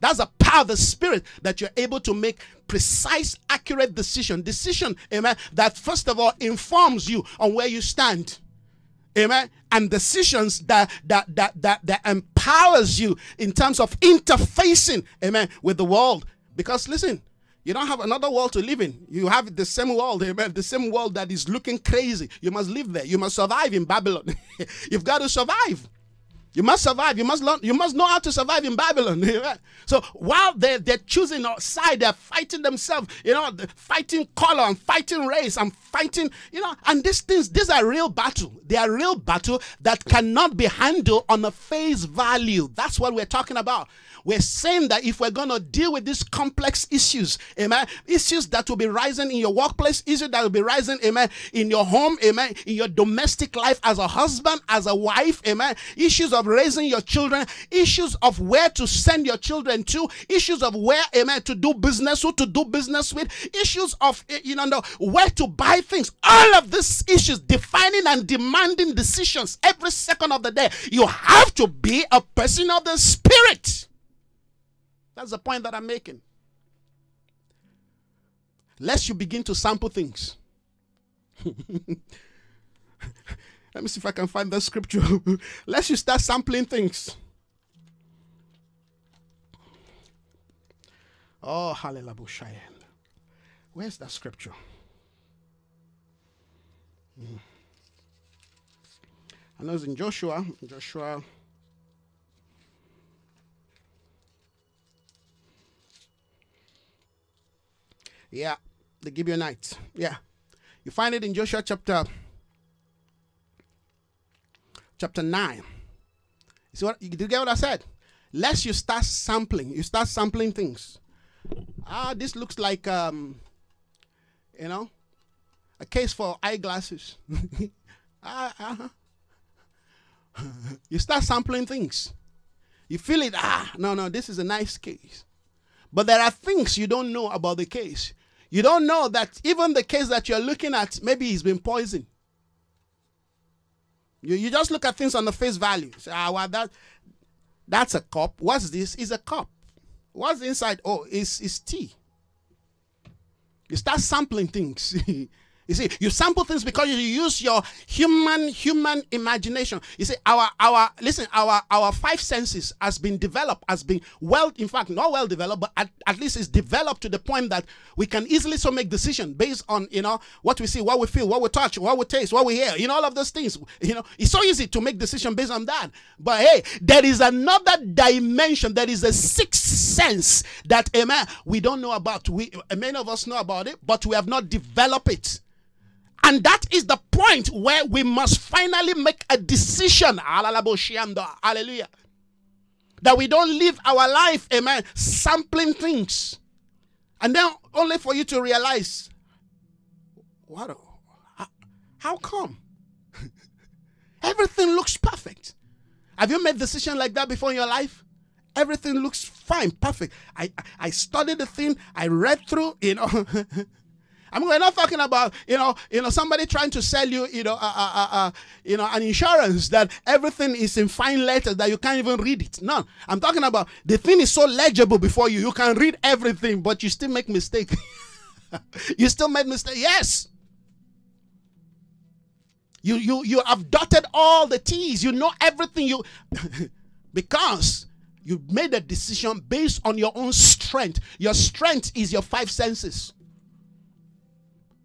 That's a power of the spirit that you're able to make precise, accurate decision. Decision, amen, that first of all informs you on where you stand. Amen. And decisions that that that that that um, empowers you in terms of interfacing, amen, with the world. Because listen, you don't have another world to live in. You have the same world, amen. The same world that is looking crazy. You must live there. You must survive in Babylon. You've got to survive. You must survive. You must learn. You must know how to survive in Babylon. so while they're, they're choosing a side, they're fighting themselves. You know, fighting color and fighting race and fighting. You know, and these things, these are real battle. They are real battle that cannot be handled on a face value. That's what we're talking about. We're saying that if we're going to deal with these complex issues, amen, issues that will be rising in your workplace, issues that will be rising, amen, in your home, amen, in your domestic life as a husband, as a wife, amen, issues of raising your children, issues of where to send your children to, issues of where, amen, to do business, who to do business with, issues of, eh, you know, where to buy things. All of these issues, defining and demanding decisions every second of the day. You have to be a person of the spirit. That's the point that I'm making. Lest you begin to sample things. Let me see if I can find the scripture. Lest you start sampling things. Oh, hallelujah. Where's that scripture? Hmm. I know it's in Joshua. Joshua Yeah, the Gibeonites. Yeah. You find it in Joshua chapter chapter 9. See what you get what I said? Lest you start sampling, you start sampling things. Ah, this looks like um, you know, a case for eyeglasses. ah, uh-huh. you start sampling things. You feel it, ah, no, no, this is a nice case. But there are things you don't know about the case. You don't know that even the case that you're looking at, maybe he's been poisoned. You, you just look at things on the face value. Say, ah, well, that, that's a cup. What's this? Is a cup. What's inside? Oh, it's, it's tea. You start sampling things. You see, you sample things because you use your human human imagination. You see, our our listen, our our five senses has been developed, has been well, in fact, not well developed, but at, at least it's developed to the point that we can easily so make decision based on you know what we see, what we feel, what we touch, what we taste, what we hear. You know, all of those things. You know, it's so easy to make decision based on that. But hey, there is another dimension. There is a sixth sense that amen we don't know about. We many of us know about it, but we have not developed it. And that is the point where we must finally make a decision. Hallelujah. That we don't live our life, amen, sampling things. And then only for you to realize, what? How, come? Everything looks perfect. Have you made decision like that before in your life? Everything looks fine, perfect. I I studied the thing, I read through, you know. I mean, we're not talking about you know, you know, somebody trying to sell you, you know, uh, uh, uh, you know, an insurance that everything is in fine letters that you can't even read it. No, I'm talking about the thing is so legible before you, you can read everything, but you still make mistake. you still make mistake. Yes. You you you have dotted all the T's. You know everything you because you made a decision based on your own strength. Your strength is your five senses.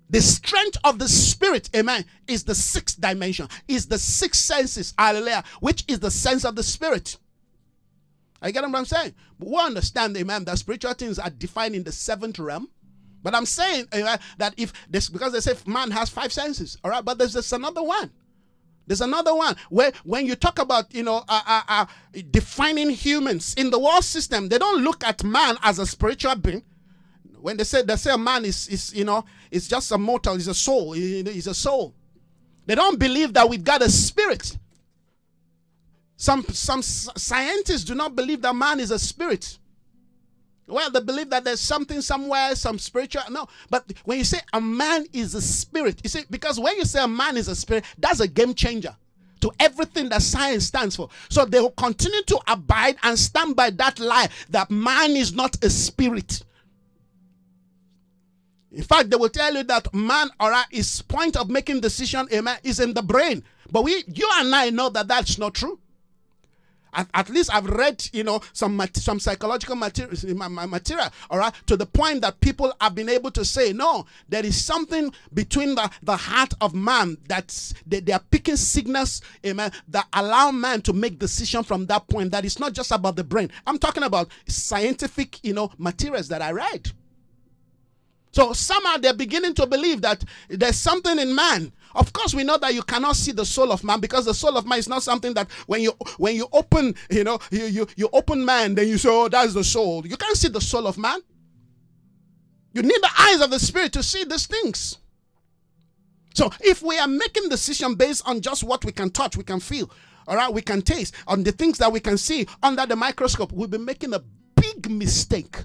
The strength of the spirit, amen, is the sixth dimension, is the six senses, hallelujah, which is the sense of the spirit. I get what I'm saying? But we understand, amen, that spiritual things are defined in the seventh realm. But I'm saying amen, that if this, because they say man has five senses, all right, but there's just another one. There's another one where when you talk about, you know, uh, uh, uh, defining humans in the world system, they don't look at man as a spiritual being when they say they say a man is is you know is just a mortal, is a soul, is a soul. They don't believe that we've got a spirit. Some some scientists do not believe that man is a spirit. Well, they believe that there's something somewhere, some spiritual. No, but when you say a man is a spirit, you see, because when you say a man is a spirit, that's a game changer to everything that science stands for. So they will continue to abide and stand by that lie that man is not a spirit. In fact, they will tell you that man, all right, his point of making decision, amen, is in the brain. But we, you and I know that that's not true. At, at least I've read, you know, some some psychological material, material, all right, to the point that people have been able to say, no, there is something between the, the heart of man that's they, they are picking signals, amen, that allow man to make decision from that point. That is not just about the brain. I'm talking about scientific, you know, materials that I read. So somehow they're beginning to believe that there's something in man. Of course, we know that you cannot see the soul of man because the soul of man is not something that when you when you open, you know, you you, you open man, then you say, Oh, that's the soul. You can't see the soul of man. You need the eyes of the spirit to see these things. So if we are making decision based on just what we can touch, we can feel, all right, we can taste, on the things that we can see under the microscope, we'll be making a big mistake.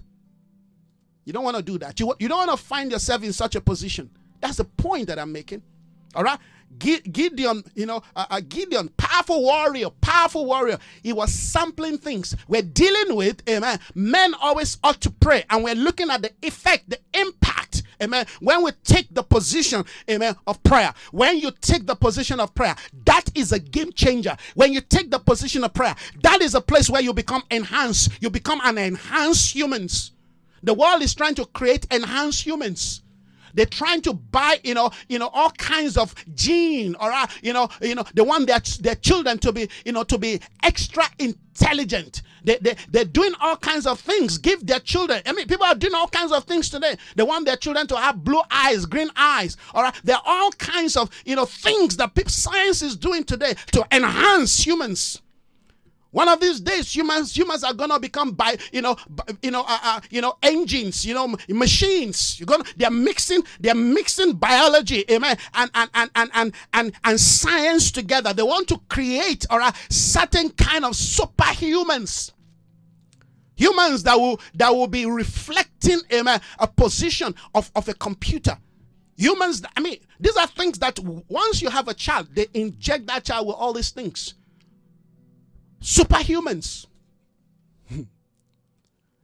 You don't want to do that. You, you don't want to find yourself in such a position. That's the point that I'm making. All right? Gideon, you know, uh, uh, Gideon, powerful warrior, powerful warrior. He was sampling things. We're dealing with, amen. Men always ought to pray, and we're looking at the effect, the impact, amen. When we take the position, amen, of prayer, when you take the position of prayer, that is a game changer. When you take the position of prayer, that is a place where you become enhanced. You become an enhanced humans. The world is trying to create enhanced humans. They're trying to buy, you know, you know, all kinds of gene, or uh, you know, you know, they want their their children to be, you know, to be extra intelligent. They, they, they're doing all kinds of things. Give their children. I mean, people are doing all kinds of things today. They want their children to have blue eyes, green eyes. All right. There are all kinds of, you know, things that people, science is doing today to enhance humans. One of these days, humans humans are gonna become by you know you know uh, uh, you know engines, you know machines. You're gonna they're mixing they're mixing biology, amen, and and and and and and, and science together. They want to create or a certain kind of superhumans. Humans that will that will be reflecting amen, a position of, of a computer. Humans, I mean, these are things that once you have a child, they inject that child with all these things superhumans.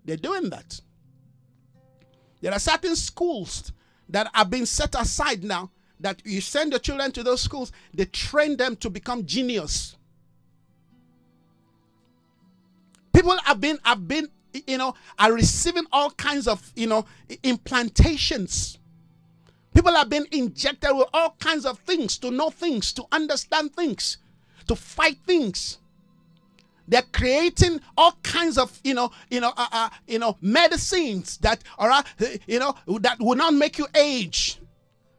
They're doing that. There are certain schools that are being set aside now that you send your children to those schools, they train them to become genius. People have been have been you know are receiving all kinds of you know implantations. People have been injected with all kinds of things to know things, to understand things, to fight things. They're creating all kinds of, you know, you know, uh, uh, you know, medicines that are, you know, that will not make you age.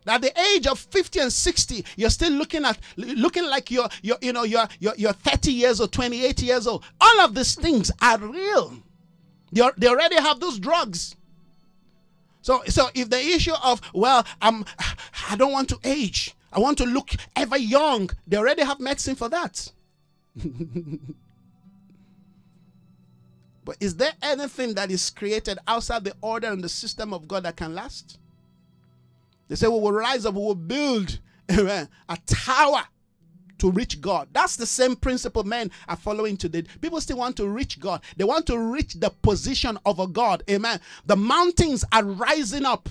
At the age of 50 and 60, you're still looking at looking like you're, you're you know, you're, you're, you're 30 years or 28 years old. All of these things are real. They're, they already have those drugs. So, so if the issue of well, I'm, I don't want to age. I want to look ever young. They already have medicine for that. but is there anything that is created outside the order and the system of God that can last? They say we will rise up, we will build eh, a tower to reach God. That's the same principle men are following today. People still want to reach God. They want to reach the position of a God. Amen. The mountains are rising up.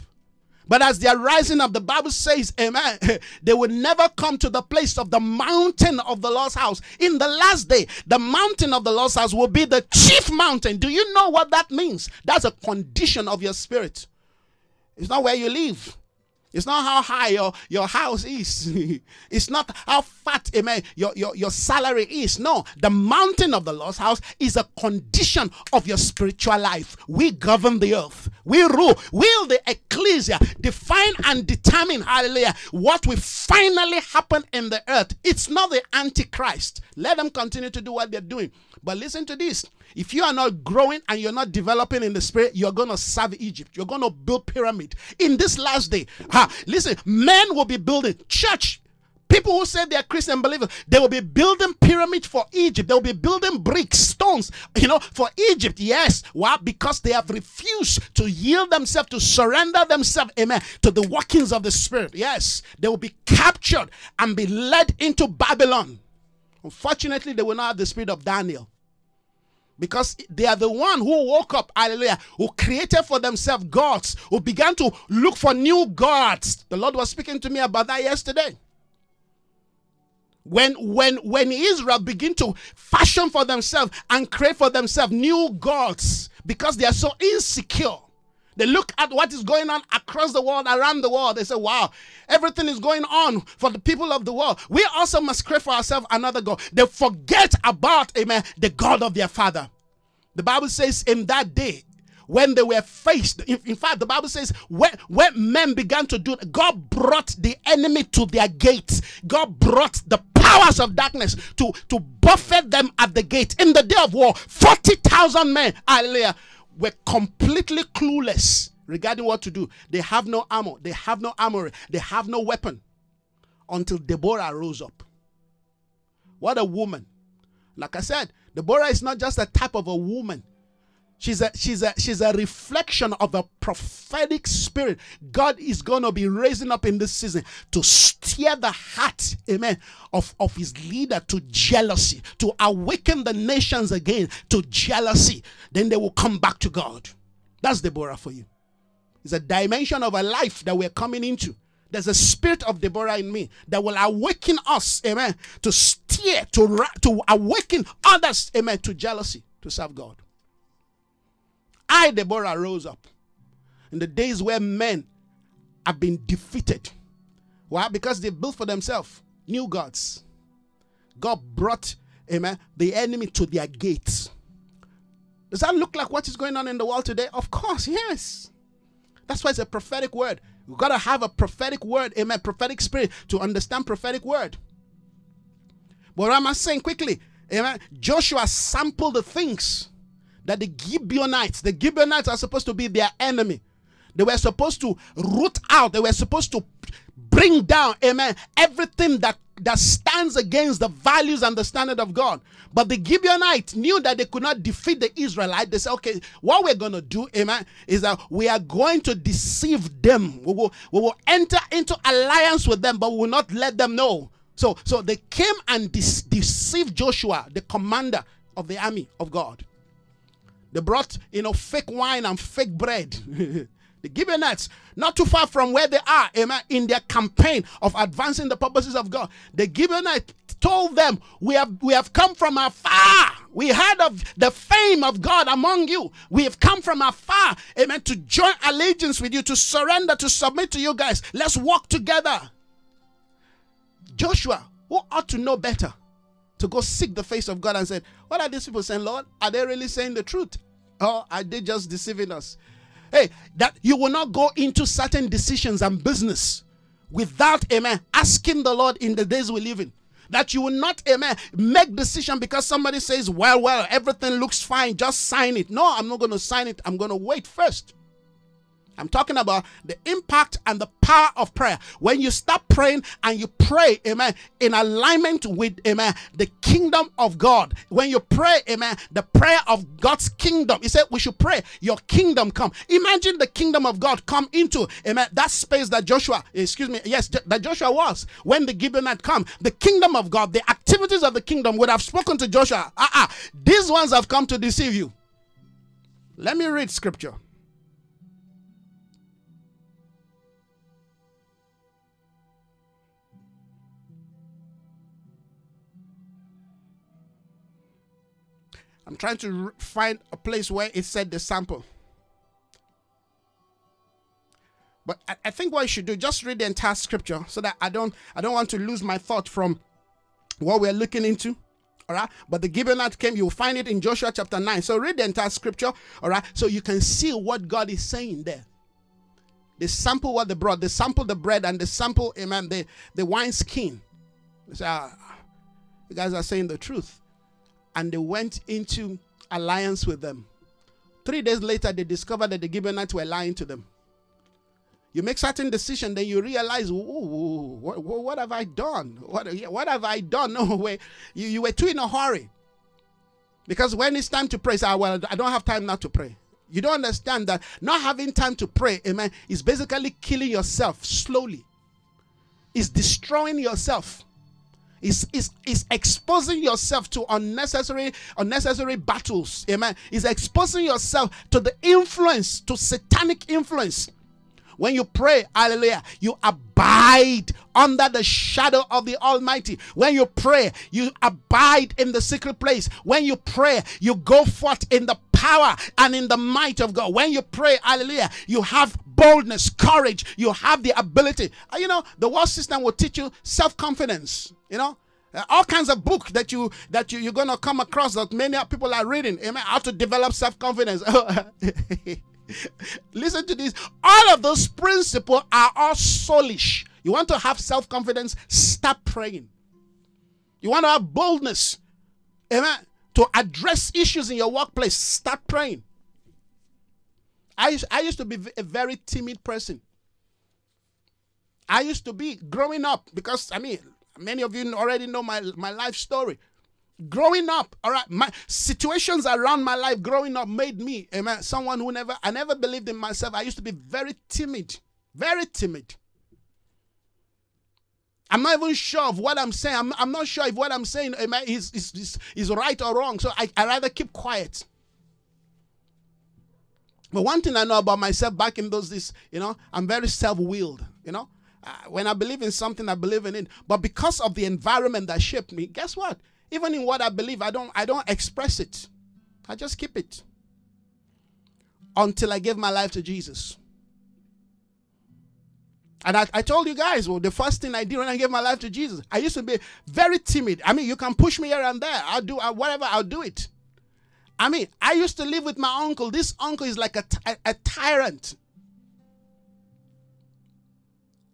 But as they are rising up, the Bible says, Amen, they will never come to the place of the mountain of the Lord's house. In the last day, the mountain of the Lord's house will be the chief mountain. Do you know what that means? That's a condition of your spirit. It's not where you live, it's not how high your, your house is. it's not how fat, amen, your, your, your salary is. No, the mountain of the Lord's house is a condition of your spiritual life. We govern the earth. We rule. Will the ecclesia define and determine, hallelujah, what will finally happen in the earth? It's not the antichrist. Let them continue to do what they're doing. But listen to this if you are not growing and you're not developing in the spirit, you're going to serve Egypt. You're going to build pyramid. In this last day, ha, listen, men will be building church. People who say they're Christian believers, they will be building pyramid for Egypt. They will be building bricks, stones, you know, for Egypt. Yes. Why? Because they have refused to yield themselves, to surrender themselves, amen, to the workings of the Spirit. Yes. They will be captured and be led into Babylon. Unfortunately, they will not have the spirit of Daniel because they are the one who woke up hallelujah who created for themselves gods who began to look for new gods. The lord was speaking to me about that yesterday. When when when israel begin to fashion for themselves and create for themselves new gods because they are so insecure they look at what is going on across the world, around the world. They say, wow, everything is going on for the people of the world. We also must create for ourselves another God. They forget about, amen, the God of their father. The Bible says in that day, when they were faced. In, in, fact, the Bible says when, when men began to do God brought the enemy to their gates. God brought the powers of darkness to, to buffet them at the gate. In the day of war, 40,000 men, hallelujah, were completely clueless regarding what to do. They have no armor, they have no armory, they have no weapon until Deborah rose up. What a woman. Like I said, Deborah is not just a type of a woman. She's a she's a she's a reflection of a prophetic spirit. God is gonna be raising up in this season to steer the heart, amen, of, of his leader to jealousy, to awaken the nations again to jealousy. Then they will come back to God. That's Deborah for you. It's a dimension of a life that we're coming into. There's a spirit of Deborah in me that will awaken us, amen, to steer, to, to awaken others, amen, to jealousy, to serve God. I, Deborah, rose up in the days where men have been defeated. Why? Because they built for themselves new gods. God brought, amen, the enemy to their gates. Does that look like what is going on in the world today? Of course, yes. That's why it's a prophetic word. You've got to have a prophetic word, amen, prophetic spirit to understand prophetic word. But what am I saying quickly? Amen. Joshua sampled the things that the Gibeonites, the Gibeonites are supposed to be their enemy. They were supposed to root out, they were supposed to bring down, amen, everything that, that stands against the values and the standard of God. But the Gibeonites knew that they could not defeat the Israelites. They said, okay, what we're going to do, amen, is that we are going to deceive them. We will, we will enter into alliance with them, but we will not let them know. So, so they came and de- deceived Joshua, the commander of the army of God. They brought, you know, fake wine and fake bread. The Gibeonites, not too far from where they are, amen, in their campaign of advancing the purposes of God. The Gibeonites told them, We have we have come from afar. We heard of the fame of God among you. We have come from afar, amen, to join allegiance with you, to surrender, to submit to you guys. Let's walk together. Joshua, who ought to know better, to go seek the face of God and said, What are these people saying, Lord? Are they really saying the truth? Or are they just deceiving us? Hey, that you will not go into certain decisions and business without, amen, asking the Lord in the days we live in. That you will not, amen, make decision because somebody says, well, well, everything looks fine, just sign it. No, I'm not going to sign it. I'm going to wait first. I'm talking about the impact and the power of prayer. When you start praying and you pray, amen, in alignment with, amen, the kingdom of God. When you pray, amen, the prayer of God's kingdom. He said we should pray, your kingdom come. Imagine the kingdom of God come into, amen, that space that Joshua, excuse me, yes, that Joshua was when the Gibeonite come. The kingdom of God, the activities of the kingdom would have spoken to Joshua. Ah, uh-uh, these ones have come to deceive you. Let me read scripture. I'm trying to find a place where it said the sample. But I, I think what you should do, just read the entire scripture so that I don't I don't want to lose my thought from what we're looking into. All right. But the Gibeonite came, you'll find it in Joshua chapter 9. So read the entire scripture. All right. So you can see what God is saying there. They sample what they brought. They sample the bread and they sample, amen, the, the wine skin. Say, ah, you guys are saying the truth and they went into alliance with them. Three days later, they discovered that the Gibeonites were lying to them. You make certain decision, then you realize, what, what, have I done? What, what have I done? No way. You, you were too in a hurry. Because when it's time to pray, say, ah, well, I don't have time now to pray. You don't understand that not having time to pray, amen, is basically killing yourself slowly. It's destroying yourself is is is exposing yourself to unnecessary unnecessary battles. Amen. Is exposing yourself to the influence to satanic influence when you pray hallelujah you abide under the shadow of the almighty. When you pray you abide in the secret place. When you pray you go forth in the power and in the might of god. When you pray hallelujah you have boldness courage. You have the ability. Uh, you know the world system will teach you self-confidence you know? Uh, all kinds of books that you that you, you're gonna come across that many people are reading. Amen. How to develop self-confidence listen to this. All of those principles are all soulish. You want to have self-confidence? Start praying. You want to have boldness amen to address issues in your workplace? Start praying. I used, I used to be a very timid person. I used to be growing up because I mean Many of you already know my, my life story. Growing up, all right, my situations around my life growing up made me, amen, someone who never, I never believed in myself. I used to be very timid, very timid. I'm not even sure of what I'm saying. I'm, I'm not sure if what I'm saying amen, is, is, is, is right or wrong. So I, I rather keep quiet. But one thing I know about myself back in those days, you know, I'm very self willed, you know. Uh, when I believe in something, I believe in it. But because of the environment that shaped me, guess what? Even in what I believe, I don't I don't express it. I just keep it until I give my life to Jesus. And I, I told you guys, well, the first thing I did when I gave my life to Jesus, I used to be very timid. I mean, you can push me here and there. I'll do uh, whatever, I'll do it. I mean, I used to live with my uncle. This uncle is like a, a, a tyrant.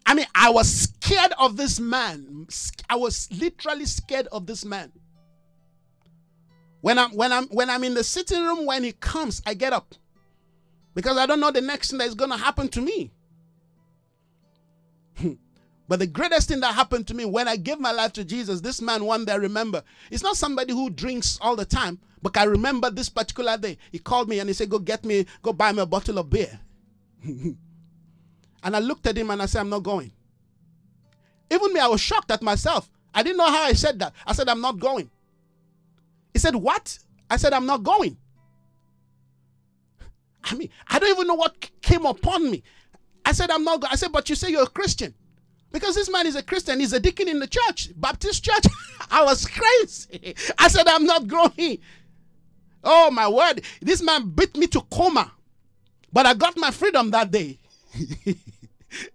I mean, I was scared of this man. I was literally scared of this man. When I'm when I'm when I'm in the sitting room when he comes, I get up. Because I don't know the next thing that is going to happen to me. but the greatest thing that happened to me when I gave my life to Jesus, this man one day I remember, it's not somebody who drinks all the time, but I remember this particular day. He called me and he said, Go get me, go buy me a bottle of beer. And I looked at him and I said, I'm not going. Even me, I was shocked at myself. I didn't know how I said that. I said, I'm not going. He said, What? I said, I'm not going. I mean, I don't even know what came upon me. I said, I'm not. Going. I said, but you say you're a Christian. Because this man is a Christian, he's a deacon in the church, Baptist church. I was crazy. I said, I'm not going. Oh my word. This man beat me to coma. But I got my freedom that day.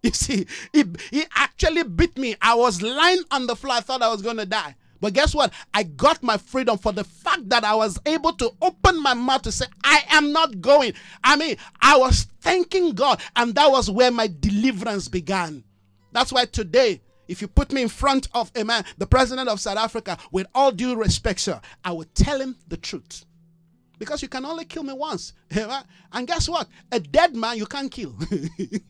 you see, he, he actually beat me. I was lying on the floor. I thought I was going to die. But guess what? I got my freedom for the fact that I was able to open my mouth to say, I am not going. I mean, I was thanking God, and that was where my deliverance began. That's why today, if you put me in front of a man, the president of South Africa, with all due respect, sir, I will tell him the truth because you can only kill me once. Eh, and guess what? A dead man you can't kill.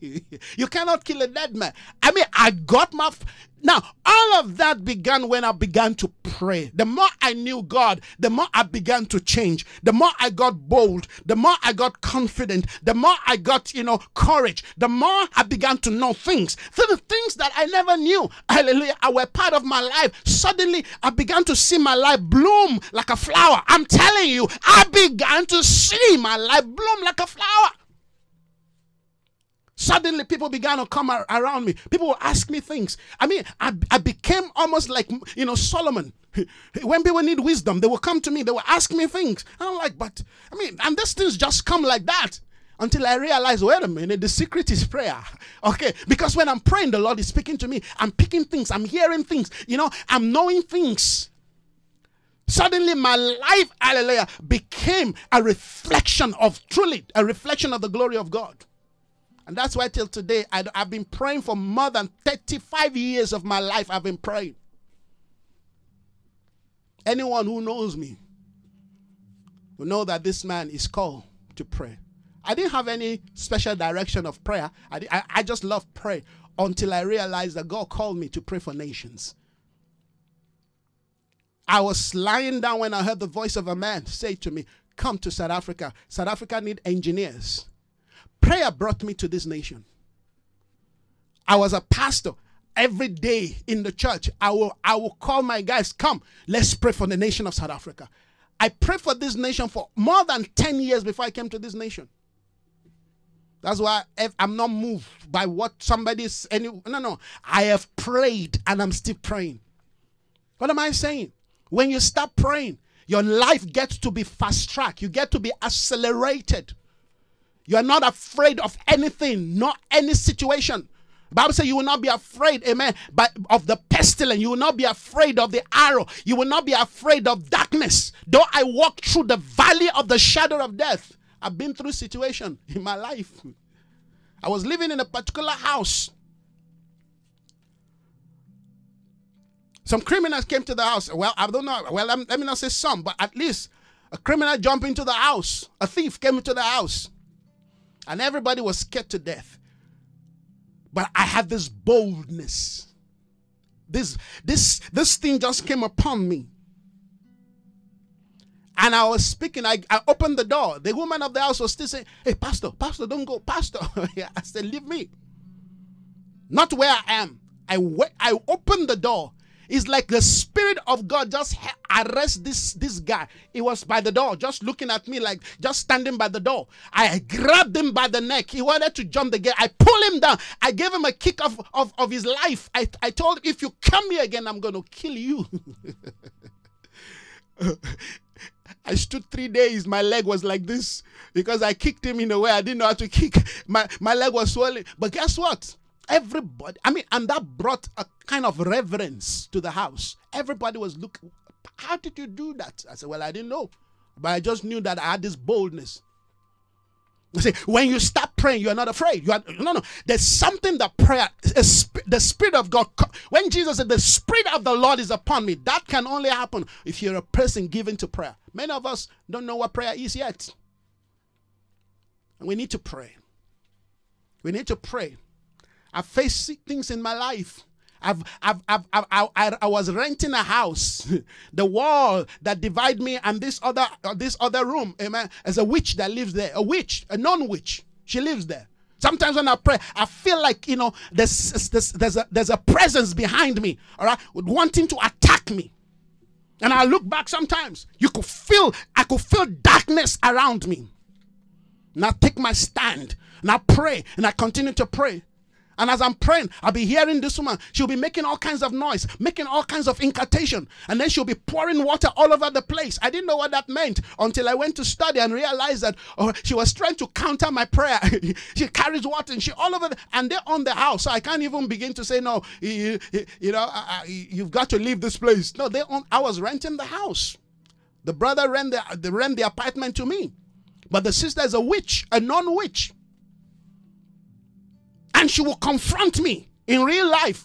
you cannot kill a dead man. I mean, I got my. F- now, all of that began when I began to pray. The more I knew God, the more I began to change. The more I got bold, the more I got confident, the more I got, you know, courage, the more I began to know things. So the things that I never knew, hallelujah, I were part of my life. Suddenly, I began to see my life bloom like a flower. I'm telling you, I to see my life bloom like a flower. Suddenly, people began to come around me. People would ask me things. I mean, I, I became almost like, you know, Solomon. When people need wisdom, they will come to me. They will ask me things. I'm like, but, I mean, and these things just come like that until I realize, wait a minute, the secret is prayer. Okay, because when I'm praying, the Lord is speaking to me. I'm picking things, I'm hearing things, you know, I'm knowing things. Suddenly, my life, hallelujah, became a reflection of truly a reflection of the glory of God. And that's why till today, I, have been praying for more than 35 years of my life. I've been praying. Anyone who knows me will know that this man is called to pray. I didn't have any special direction of prayer. I, I, I just love pray until I realized that God called me to pray for nations. I was lying down when I heard the voice of a man say to me, Come to South Africa. South Africa need engineers. Prayer brought me to this nation. I was a pastor every day in the church. I will I will call my guys, come, let's pray for the nation of South Africa. I prayed for this nation for more than 10 years before I came to this nation. That's why I'm not moved by what somebody's any no no. I have prayed and I'm still praying. What am I saying? When you start praying, your life gets to be fast track. You get to be accelerated. You are not afraid of anything, not any situation. Bible says you will not be afraid, amen, but of the pestilence. You will not be afraid of the arrow. You will not be afraid of darkness. Though I walk through the valley of the shadow of death, I've been through situation in my life. I was living in a particular house. Some criminals came to the house. Well, I don't know. Well, let me not say some, but at least a criminal jumped into the house. A thief came into the house and everybody was scared to death. But I had this boldness. This this this thing just came upon me. And I was speaking. I, I opened the door. The woman of the house was still saying, Hey, Pastor, Pastor, don't go, Pastor. I said, Leave me. Not where I am. I, I opened the door it's like the spirit of God just arrest this this guy. He was by the door, just looking at me like just standing by the door. I grabbed him by the neck. He wanted to jump the gate. I pulled him down. I gave him a kick of, of, of his life. I, I told him, if you come here again, I'm gonna kill you. I stood three days. My leg was like this because I kicked him in a way I didn't know how to kick. My my leg was swelling. But guess what? Everybody, I mean, and that brought a kind of reverence to the house. Everybody was looking, how did you do that? I said, well, I didn't know. But I just knew that I had this boldness. I say, when you start praying, you are not afraid. You are no, no. There's something that prayer, the Spirit of God. When Jesus said, "The Spirit of the Lord is upon me," that can only happen if you're a person given to prayer. Many of us don't know what prayer is yet, and we need to pray. We need to pray. I faced things in my life. I've, I've, I've, I've I, I, was renting a house. the wall that divide me and this other uh, this other room, amen. There's a witch that lives there. A witch, a non-witch. She lives there. Sometimes when I pray, I feel like you know there's there's there's a there's a presence behind me, all right, wanting to attack me. And I look back sometimes, you could feel I could feel darkness around me. And I take my stand and I pray and I continue to pray. And as I'm praying, I'll be hearing this woman. She'll be making all kinds of noise, making all kinds of incantation. And then she'll be pouring water all over the place. I didn't know what that meant until I went to study and realized that oh, she was trying to counter my prayer. she carries water and she all over the, and they're on the house. So I can't even begin to say, no, you, you know, you've got to leave this place. No, they on, I was renting the house. The brother rent the, rent the apartment to me. But the sister is a witch, a non-witch and she will confront me in real life.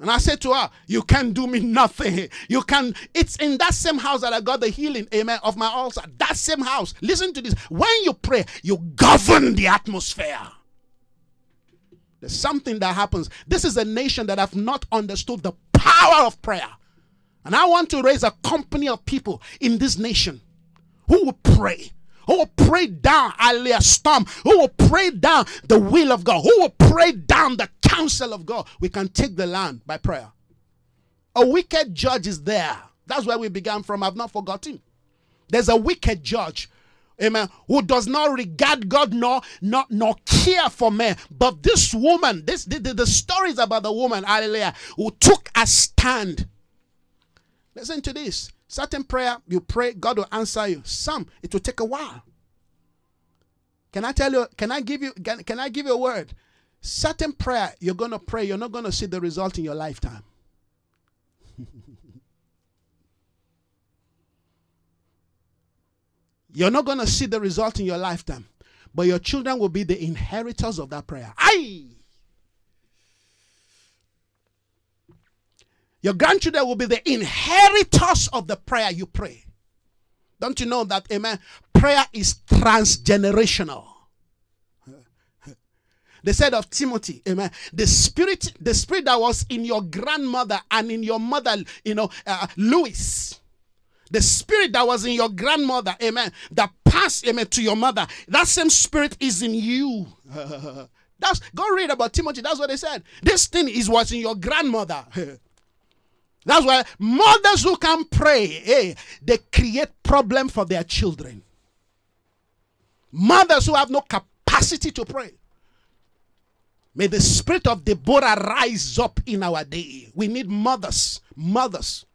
And I said to her, You can't do me nothing. You can. It's in that same house that I got the healing, amen, of my ulcer. That same house. Listen to this. When you pray, you govern the atmosphere. There's something that happens. This is a nation that have not understood the power of prayer. And I want to raise a company of people in this nation who will pray who will pray down Aliyah storm, who will pray down the will of God, who will pray down the counsel of God. We can take the land by prayer. A wicked judge is there. That's where we began from. I've not forgotten. There's a wicked judge amen, who does not regard God nor nor, nor care for men. But this woman, this the, the, the stories about the woman, hallelujah, who took a stand. Listen to this. Certain prayer, you pray, God will answer you. Some, it will take a while. Can I tell you, can I give you, can, can I give you a word? Certain prayer you're going to pray, you're not going to see the result in your lifetime. you're not going to see the result in your lifetime, but your children will be the inheritors of that prayer. Aye! Your grandchildren will be the inheritors of the prayer you pray. Don't you know that, amen? Prayer is transgenerational. They said of Timothy, amen. The spirit, the spirit that was in your grandmother and in your mother, you know, uh, Lois, the spirit that was in your grandmother, amen, that passed, amen, to your mother, that same spirit is in you. That's go read about Timothy. That's what they said. This thing is what's in your grandmother. That's why mothers who can pray, hey, they create problem for their children. Mothers who have no capacity to pray. May the spirit of Deborah rise up in our day. We need mothers, mothers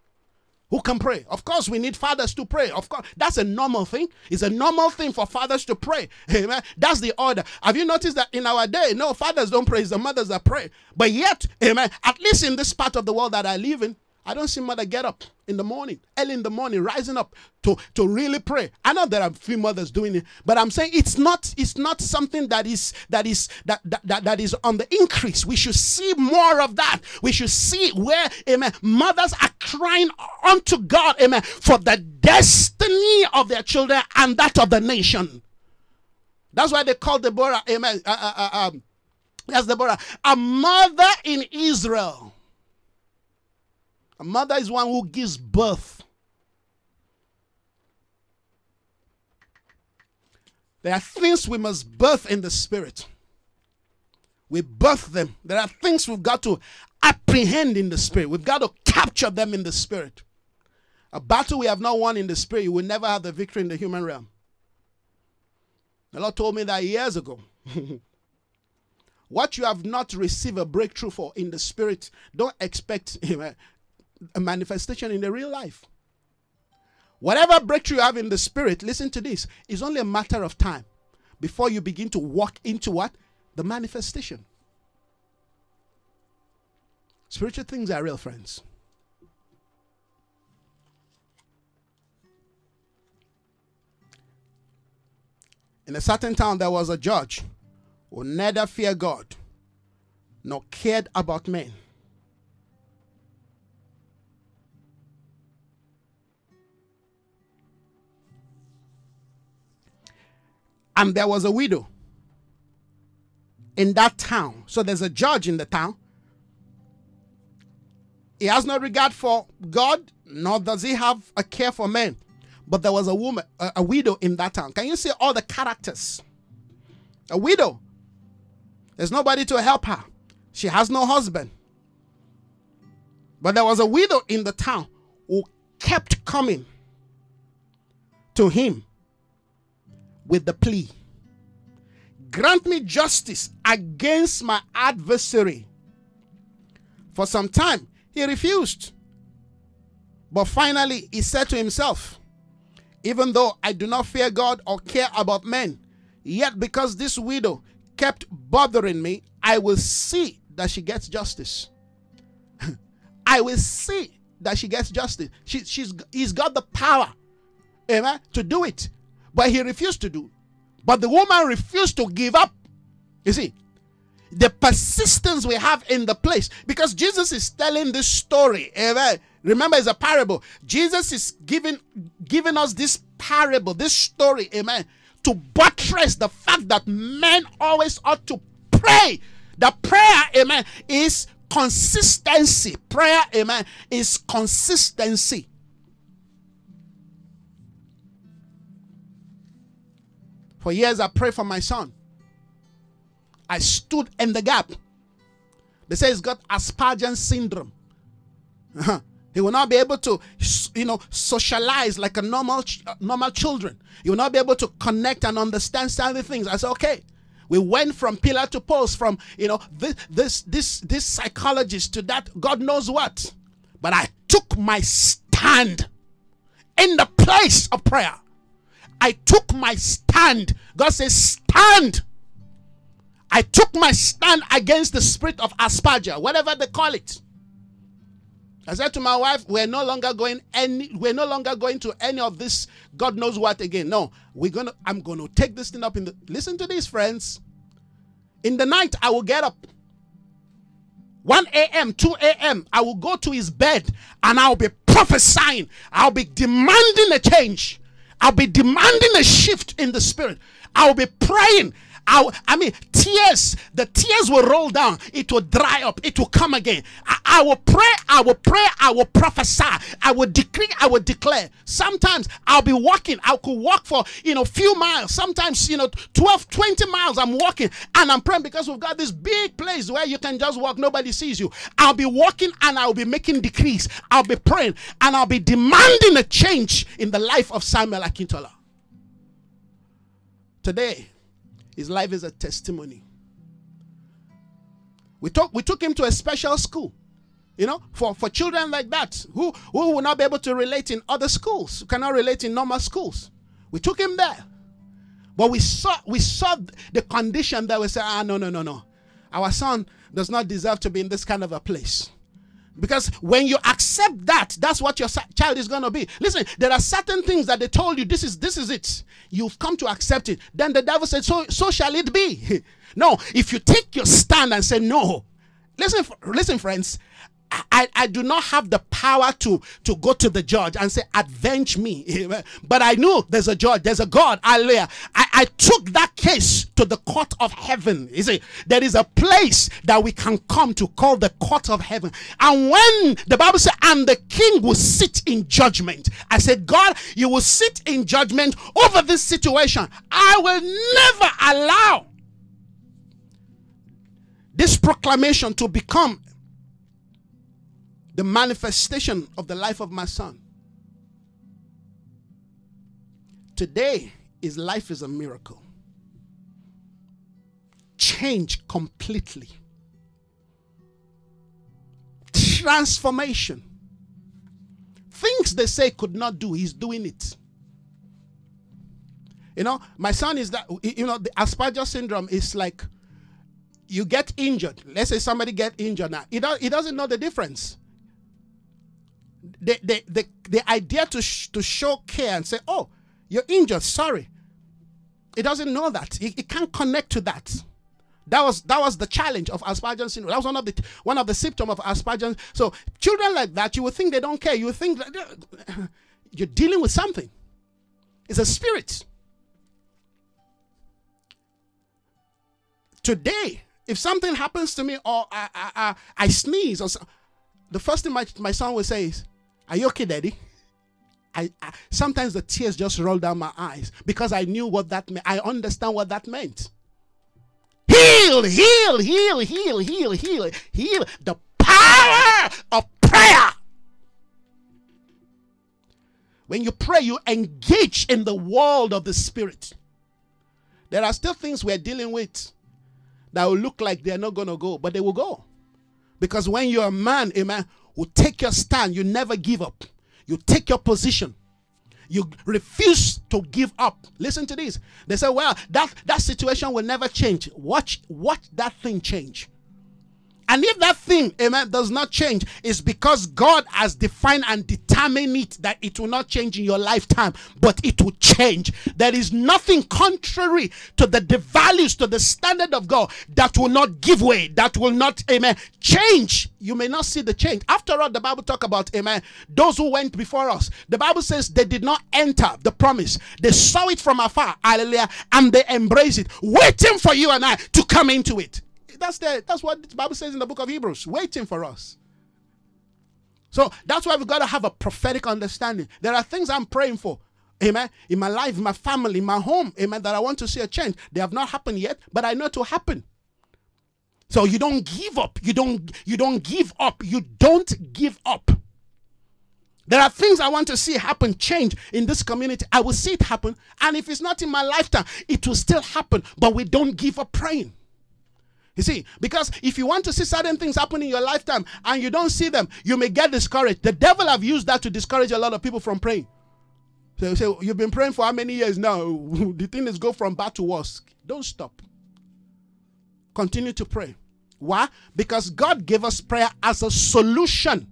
who can pray. Of course, we need fathers to pray. Of course, that's a normal thing. It's a normal thing for fathers to pray. Amen. That's the order. Have you noticed that in our day, no fathers don't pray, it's the mothers that pray. But yet, amen, at least in this part of the world that I live in, I don't see mother get up in the morning, early in the morning, rising up to, to really pray. I know there are few mothers doing it, but I'm saying it's not it's not something that is that is that, that, that, that is on the increase. We should see more of that. We should see where amen mothers are crying unto God, amen, for the destiny of their children and that of the nation. That's why they call Deborah, amen. Uh, uh, uh, um, that's Deborah, a mother in Israel. A mother is one who gives birth. There are things we must birth in the spirit. We birth them. There are things we've got to apprehend in the spirit. We've got to capture them in the spirit. A battle we have not won in the spirit, you will never have the victory in the human realm. The Lord told me that years ago. what you have not received a breakthrough for in the spirit, don't expect a manifestation in the real life. Whatever breakthrough you have in the spirit, listen to this, is only a matter of time before you begin to walk into what? The manifestation. Spiritual things are real, friends. In a certain town, there was a judge who neither feared God nor cared about men. And there was a widow in that town. So there's a judge in the town. He has no regard for God, nor does he have a care for men. But there was a woman, a, a widow in that town. Can you see all the characters? A widow. There's nobody to help her. She has no husband. But there was a widow in the town who kept coming to him with the plea grant me justice against my adversary. For some time, he refused. But finally, he said to himself, Even though I do not fear God or care about men, yet because this widow kept bothering me, I will see that she gets justice. I will see that she gets justice. She, she's, he's got the power, amen, to do it. But he refused to do. But the woman refused to give up. You see, the persistence we have in the place because Jesus is telling this story. Amen. Remember, it's a parable. Jesus is giving giving us this parable, this story, amen, to buttress the fact that men always ought to pray. The prayer, amen, is consistency. Prayer, amen, is consistency. For years, I prayed for my son. I stood in the gap. They say he's got Asperger's syndrome. Uh-huh. He will not be able to, you know, socialize like a normal, uh, normal children. He will not be able to connect and understand certain things. I said, okay. We went from pillar to post, from you know this this this this psychologist to that God knows what. But I took my stand in the place of prayer. I took my stand. God says, stand. I took my stand against the spirit of Asperger, whatever they call it. I said to my wife, we're no longer going any we're no longer going to any of this God knows what again. No, we're gonna I'm gonna take this thing up in the listen to these friends. In the night, I will get up. 1 a.m., 2 a.m., I will go to his bed and I'll be prophesying. I'll be demanding a change. I'll be demanding a shift in the spirit. I'll be praying. I, I mean, tears, the tears will roll down. It will dry up. It will come again. I, I will pray. I will pray. I will prophesy. I will decree. I will declare. Sometimes I'll be walking. I could walk for, you know, few miles. Sometimes, you know, 12, 20 miles. I'm walking and I'm praying because we've got this big place where you can just walk. Nobody sees you. I'll be walking and I'll be making decrees. I'll be praying and I'll be demanding a change in the life of Samuel Akintola. Today, his life is a testimony. We took, we took him to a special school, you know, for, for children like that who, who will not be able to relate in other schools, who cannot relate in normal schools. We took him there. But we saw we saw the condition that we said, ah, no, no, no, no. Our son does not deserve to be in this kind of a place. Because when you accept that, that's what your child is going to be. Listen, there are certain things that they told you, this is this is it. You've come to accept it. Then the devil said, so so shall it be. no, if you take your stand and say no. Listen listen friends, I, I do not have the power to, to go to the judge and say, avenge me. But I know there's a judge, there's a God. I, I took that case to the court of heaven. You see, there is a place that we can come to call the court of heaven. And when the Bible says, and the king will sit in judgment, I said, God, you will sit in judgment over this situation. I will never allow this proclamation to become the manifestation of the life of my son. Today, his life is a miracle. Change completely. Transformation. Things they say could not do, he's doing it. You know, my son is that, you know, the Asperger syndrome is like you get injured. Let's say somebody get injured now. He, do, he doesn't know the difference the, the, the, the idea to, sh- to show care and say, oh, you're injured, sorry. It doesn't know that. It, can't connect to that. That was that was the challenge of Asperger's syndrome. That was one of the one of the symptoms of Asperger's. So children like that, you would think they don't care. You would think you're dealing with something. It's a spirit. Today, if something happens to me or I, I, I, I sneeze or so, the first thing my, my son will say is, are you okay, daddy? I, I, sometimes the tears just roll down my eyes because I knew what that meant. I understand what that meant. Heal, heal, heal, heal, heal, heal, heal. The power of prayer. When you pray, you engage in the world of the spirit. There are still things we're dealing with that will look like they're not going to go, but they will go. Because when you're a man, amen, who take your stand, you never give up. You take your position. You refuse to give up. Listen to this. They say, well, that, that situation will never change. Watch, watch that thing change. And if that thing, amen, does not change, it's because God has defined and determined it that it will not change in your lifetime, but it will change. There is nothing contrary to the, the values, to the standard of God that will not give way, that will not, amen, change. You may not see the change. After all, the Bible talk about, amen, those who went before us. The Bible says they did not enter the promise. They saw it from afar, hallelujah, and they embraced it, waiting for you and I to come into it. That's the that's what the Bible says in the book of Hebrews, waiting for us. So that's why we've got to have a prophetic understanding. There are things I'm praying for. Amen. In my life, in my family, in my home, amen, that I want to see a change. They have not happened yet, but I know will happen. So you don't give up. You don't you don't give up. You don't give up. There are things I want to see happen, change in this community. I will see it happen. And if it's not in my lifetime, it will still happen. But we don't give up praying. You see, because if you want to see certain things happen in your lifetime and you don't see them, you may get discouraged. The devil have used that to discourage a lot of people from praying. So you say, You've been praying for how many years now? the thing is go from bad to worse. Don't stop. Continue to pray. Why? Because God gave us prayer as a solution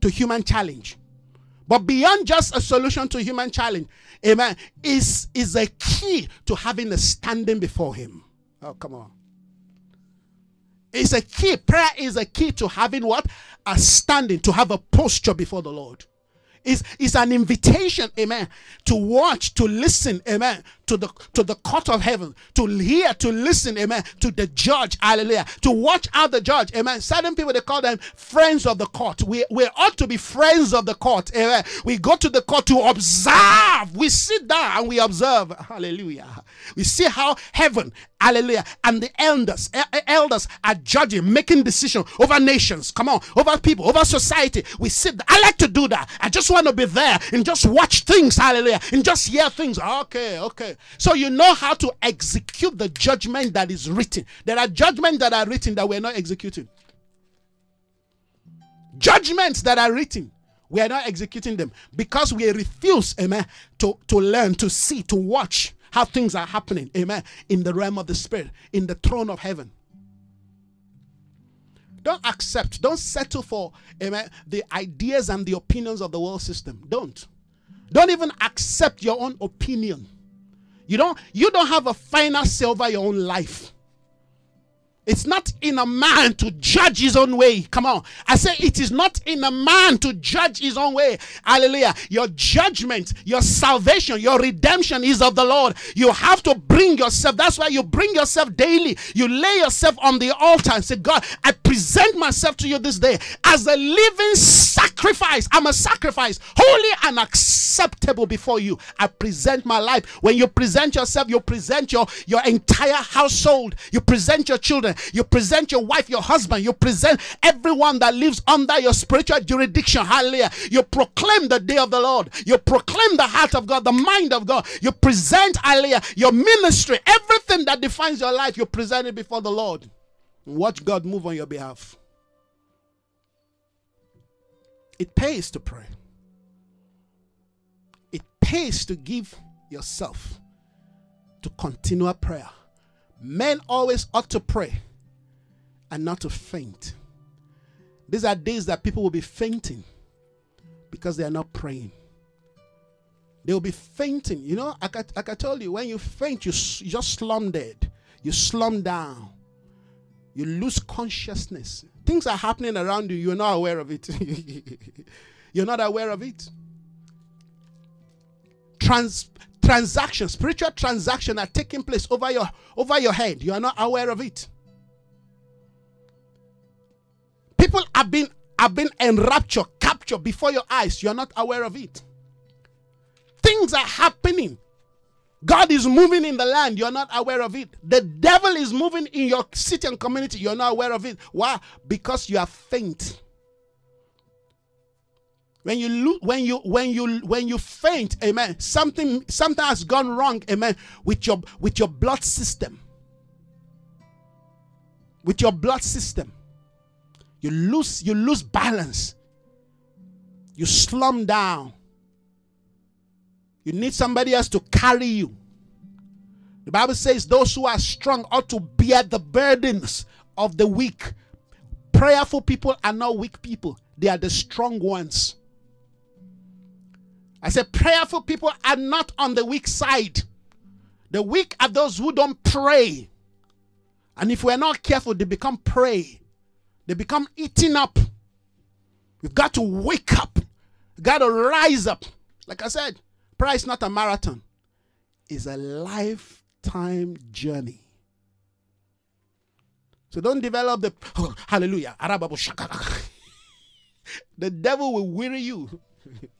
to human challenge. But beyond just a solution to human challenge, amen, is, is a key to having a standing before Him. Oh, come on. It's a key. Prayer is a key to having what? A standing, to have a posture before the Lord. It's, it's an invitation, amen, to watch, to listen, amen, to the to the court of heaven, to hear, to listen, amen, to the judge, hallelujah, to watch out the judge, amen. Certain people they call them friends of the court. We we ought to be friends of the court, amen. We go to the court to observe. We sit down and we observe, hallelujah. We see how heaven, hallelujah, and the elders, elders are judging, making decisions over nations. Come on, over people, over society. We sit. I like to do that. I just want to be there and just watch things, hallelujah, and just hear things. Okay, okay. So you know how to execute the judgment that is written. There are judgments that are written that we're not executing. Judgments that are written, we are not executing them because we refuse, amen, to, to learn, to see, to watch how things are happening, amen, in the realm of the spirit, in the throne of heaven. Don't accept, don't settle for, amen, the ideas and the opinions of the world system. Don't. Don't even accept your own opinion. You don't you don't have a final say over your own life. It's not in a man to judge his own way. Come on. I say it is not in a man to judge his own way. Hallelujah. Your judgment, your salvation, your redemption is of the Lord. You have to bring yourself. That's why you bring yourself daily. You lay yourself on the altar and say, God, I present myself to you this day as a living sacrifice. I'm a sacrifice, holy and acceptable before you. I present my life. When you present yourself, you present your, your entire household, you present your children you present your wife, your husband, you present everyone that lives under your spiritual jurisdiction. Hallelujah. You proclaim the day of the Lord. You proclaim the heart of God, the mind of God. You present, hallelujah, your ministry, everything that defines your life, you present it before the Lord. Watch God move on your behalf. It pays to pray. It pays to give yourself to continual prayer. Men always ought to pray and not to faint. These are days that people will be fainting because they are not praying. They will be fainting. You know, like I, like I told you, when you faint, you, you just slum dead. You slum down. You lose consciousness. Things are happening around you. You're not aware of it. you're not aware of it. Trans, transactions, spiritual transactions are taking place over your over your head. You are not aware of it. People have been have been enraptured, captured before your eyes. You are not aware of it. Things are happening. God is moving in the land. You're not aware of it. The devil is moving in your city and community. You're not aware of it. Why? Because you are faint. When you when you when you when you faint amen something something has gone wrong amen with your with your blood system. With your blood system. You lose you lose balance. You slump down. You need somebody else to carry you. The bible says those who are strong ought to bear the burdens of the weak. Prayerful people are not weak people. They are the strong ones I said, prayerful people are not on the weak side. The weak are those who don't pray. And if we're not careful, they become prey. They become eaten up. You've got to wake up. You got to rise up. Like I said, prayer is not a marathon, it's a lifetime journey. So don't develop the oh, hallelujah. the devil will weary you.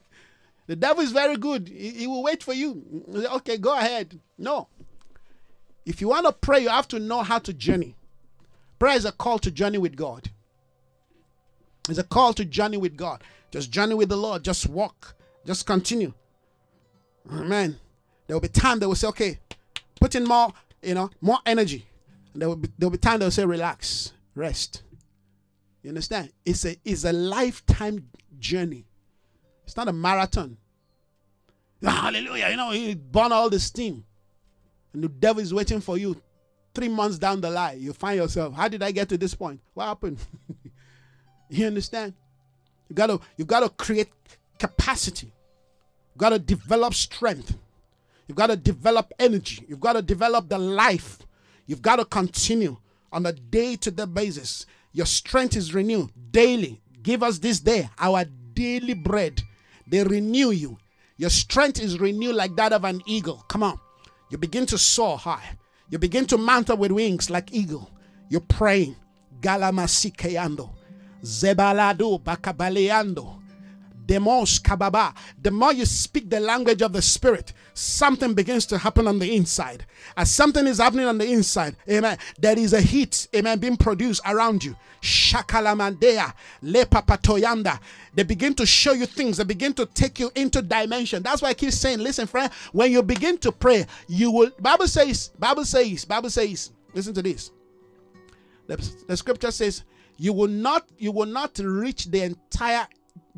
The devil is very good. He, he will wait for you. Okay, go ahead. No. If you want to pray, you have to know how to journey. Prayer is a call to journey with God. It's a call to journey with God. Just journey with the Lord. Just walk. Just continue. Amen. There will be time they will say, okay, put in more, you know, more energy. And there will be there will be time they will say, relax, rest. You understand? It's a it's a lifetime journey. It's not a marathon. Hallelujah. You know, you burn all the steam. And the devil is waiting for you three months down the line. You find yourself, how did I get to this point? What happened? you understand? You gotta you've got to create capacity. You've got to develop strength. You've got to develop energy. You've got to develop the life. You've got to continue on a day-to-day basis. Your strength is renewed daily. Give us this day our daily bread. They renew you. Your strength is renewed like that of an eagle. Come on. You begin to soar high. You begin to mount up with wings like eagle. You're praying. Galamasikeyando. Zebalado bakabaleando. Demos kababa. The more you speak the language of the spirit, something begins to happen on the inside. As something is happening on the inside, amen, there is a heat, amen, being produced around you. Shakalamandea, lepapatoyanda. They begin to show you things, they begin to take you into dimension. That's why I keep saying, listen, friend, when you begin to pray, you will Bible says, Bible says, Bible says, listen to this. The, the scripture says, you will not, you will not reach the entire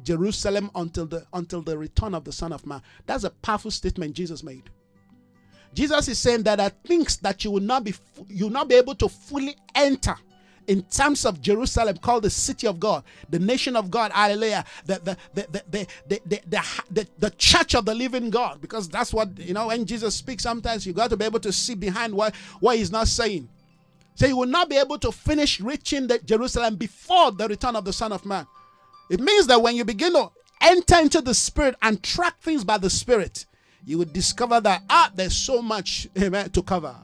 Jerusalem until the until the return of the Son of Man. That's a powerful statement Jesus made. Jesus is saying that there are things that you will not be you will not be able to fully enter in terms of Jerusalem, called the city of God, the nation of God, hallelujah, the the the the the the, the, the, the church of the living God, because that's what you know when Jesus speaks, sometimes you got to be able to see behind what, what he's not saying. So you will not be able to finish reaching the Jerusalem before the return of the Son of Man. It means that when you begin to enter into the Spirit and track things by the Spirit, you will discover that ah, there's so much amen, to cover.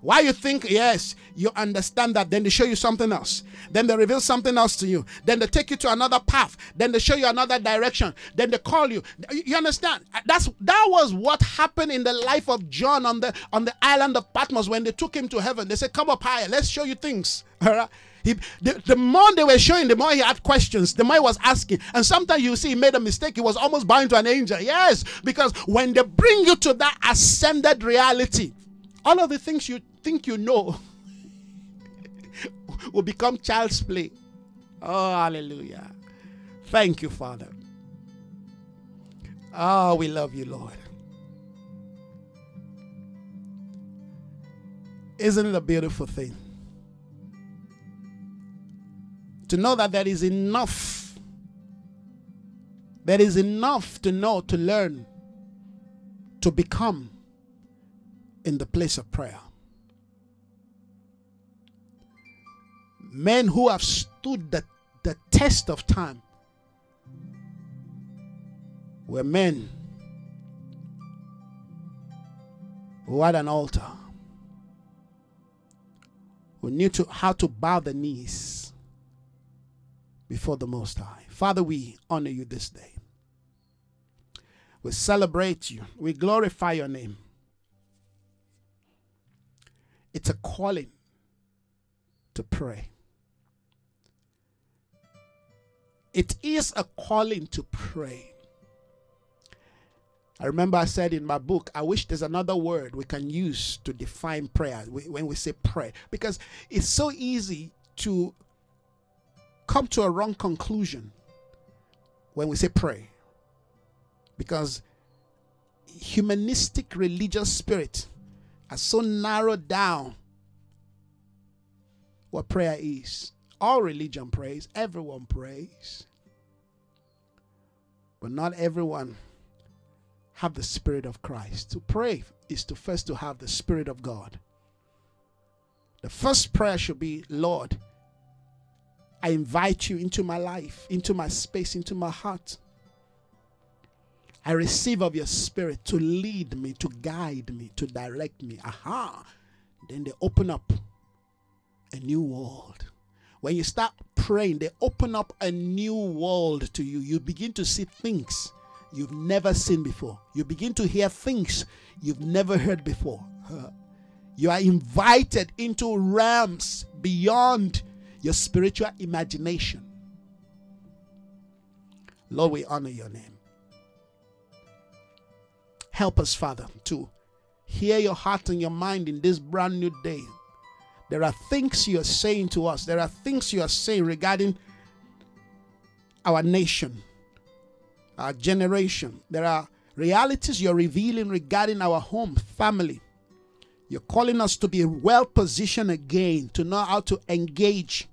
Why you think, yes, you understand that, then they show you something else. Then they reveal something else to you. Then they take you to another path. Then they show you another direction. Then they call you. You understand? That's that was what happened in the life of John on the on the island of Patmos when they took him to heaven. They said, Come up higher, let's show you things. All right. He, the, the more they were showing, the more he had questions, the more he was asking. And sometimes you see he made a mistake. He was almost bowing to an angel. Yes, because when they bring you to that ascended reality, all of the things you think you know will become child's play. Oh, hallelujah. Thank you, Father. Oh, we love you, Lord. Isn't it a beautiful thing? To know that there is enough. There is enough to know, to learn, to become in the place of prayer. Men who have stood the, the test of time were men who had an altar, who knew to, how to bow the knees before the Most High. Father, we honor you this day. We celebrate you. We glorify your name. It's a calling to pray. It is a calling to pray. I remember I said in my book, I wish there's another word we can use to define prayer when we say pray, because it's so easy to come to a wrong conclusion when we say pray. Because humanistic religious spirit has so narrowed down what prayer is. All religion prays, everyone prays. But not everyone have the spirit of Christ. To pray is to first to have the spirit of God. The first prayer should be, Lord, I invite you into my life, into my space, into my heart. I receive of your spirit to lead me, to guide me, to direct me. Aha. Then they open up a new world. When you start praying, they open up a new world to you. You begin to see things you've never seen before. You begin to hear things you've never heard before. You are invited into realms beyond your spiritual imagination. Lord, we honor your name. Help us, Father, to hear your heart and your mind in this brand new day. There are things you are saying to us, there are things you are saying regarding our nation, our generation. There are realities you're revealing regarding our home, family. You're calling us to be well positioned again, to know how to engage.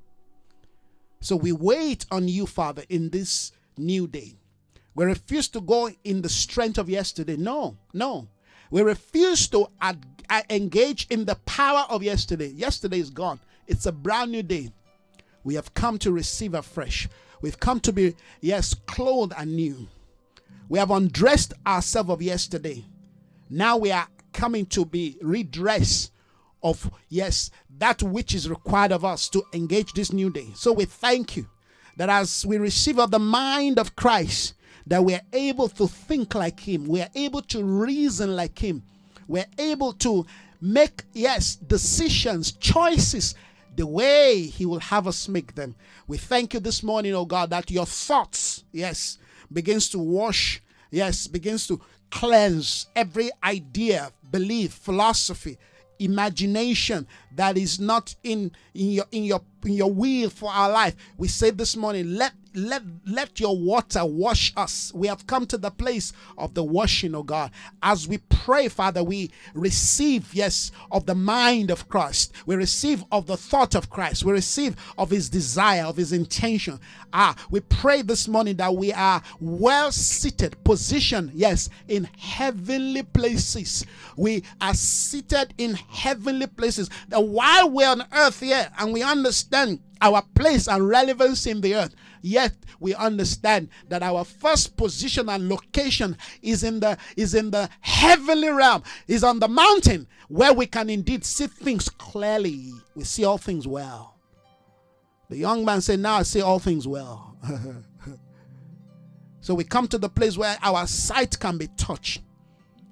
So we wait on you, Father, in this new day. We refuse to go in the strength of yesterday. No, no. We refuse to ad- uh, engage in the power of yesterday. Yesterday is gone. It's a brand new day. We have come to receive afresh. We've come to be, yes, clothed anew. We have undressed ourselves of yesterday. Now we are coming to be redress of, yes, that which is required of us to engage this new day. So we thank you that as we receive of the mind of Christ, that we are able to think like him, we are able to reason like him, we're able to make, yes, decisions, choices the way he will have us make them. We thank you this morning, oh God, that your thoughts, yes, begins to wash, yes, begins to cleanse every idea, belief, philosophy, imagination that is not in in your in your in your will for our life. We say this morning, let let let your water wash us. We have come to the place of the washing, oh God. As we pray, Father, we receive, yes, of the mind of Christ. We receive of the thought of Christ. We receive of his desire, of his intention. Ah, we pray this morning that we are well seated, positioned, yes, in heavenly places. We are seated in heavenly places. That while we're on earth here and we understand our place and relevance in the earth, yet we understand that our first position and location is in the is in the heavenly realm, is on the mountain where we can indeed see things clearly. We see all things well. The young man said, Now I see all things well. so we come to the place where our sight can be touched,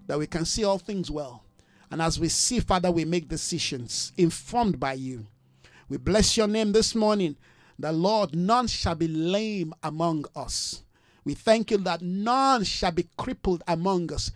that we can see all things well. And as we see, Father, we make decisions informed by you. We bless your name this morning. The Lord, none shall be lame among us. We thank you that none shall be crippled among us.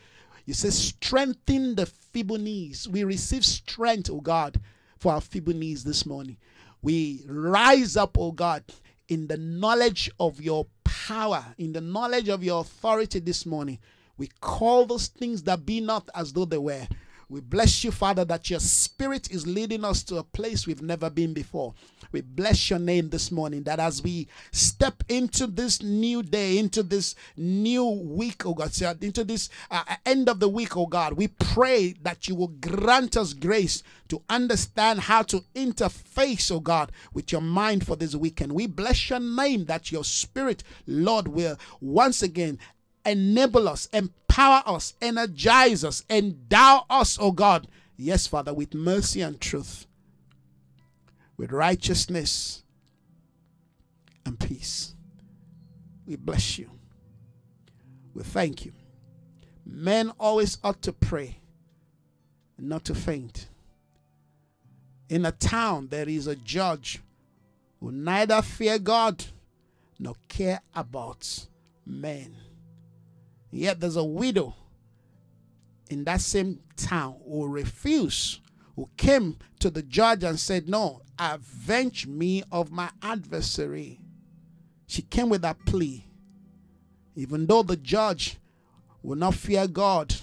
You say, strengthen the feeble knees. We receive strength, O God, for our feeble knees this morning. We rise up, O God, in the knowledge of your power, in the knowledge of your authority this morning. We call those things that be not as though they were. We bless you, Father, that your spirit is leading us to a place we've never been before. We bless your name this morning that as we step into this new day, into this new week, oh God, into this uh, end of the week, oh God, we pray that you will grant us grace to understand how to interface, oh God, with your mind for this weekend. We bless your name that your spirit, Lord, will once again enable us, empower us, energize us, endow us, oh God. Yes, Father, with mercy and truth, with righteousness and peace. We bless you. We thank you. Men always ought to pray, not to faint. In a town, there is a judge who neither fear God nor care about men. Yet there's a widow in that same town who refused, who came to the judge and said, No, avenge me of my adversary. She came with that plea. Even though the judge will not fear God,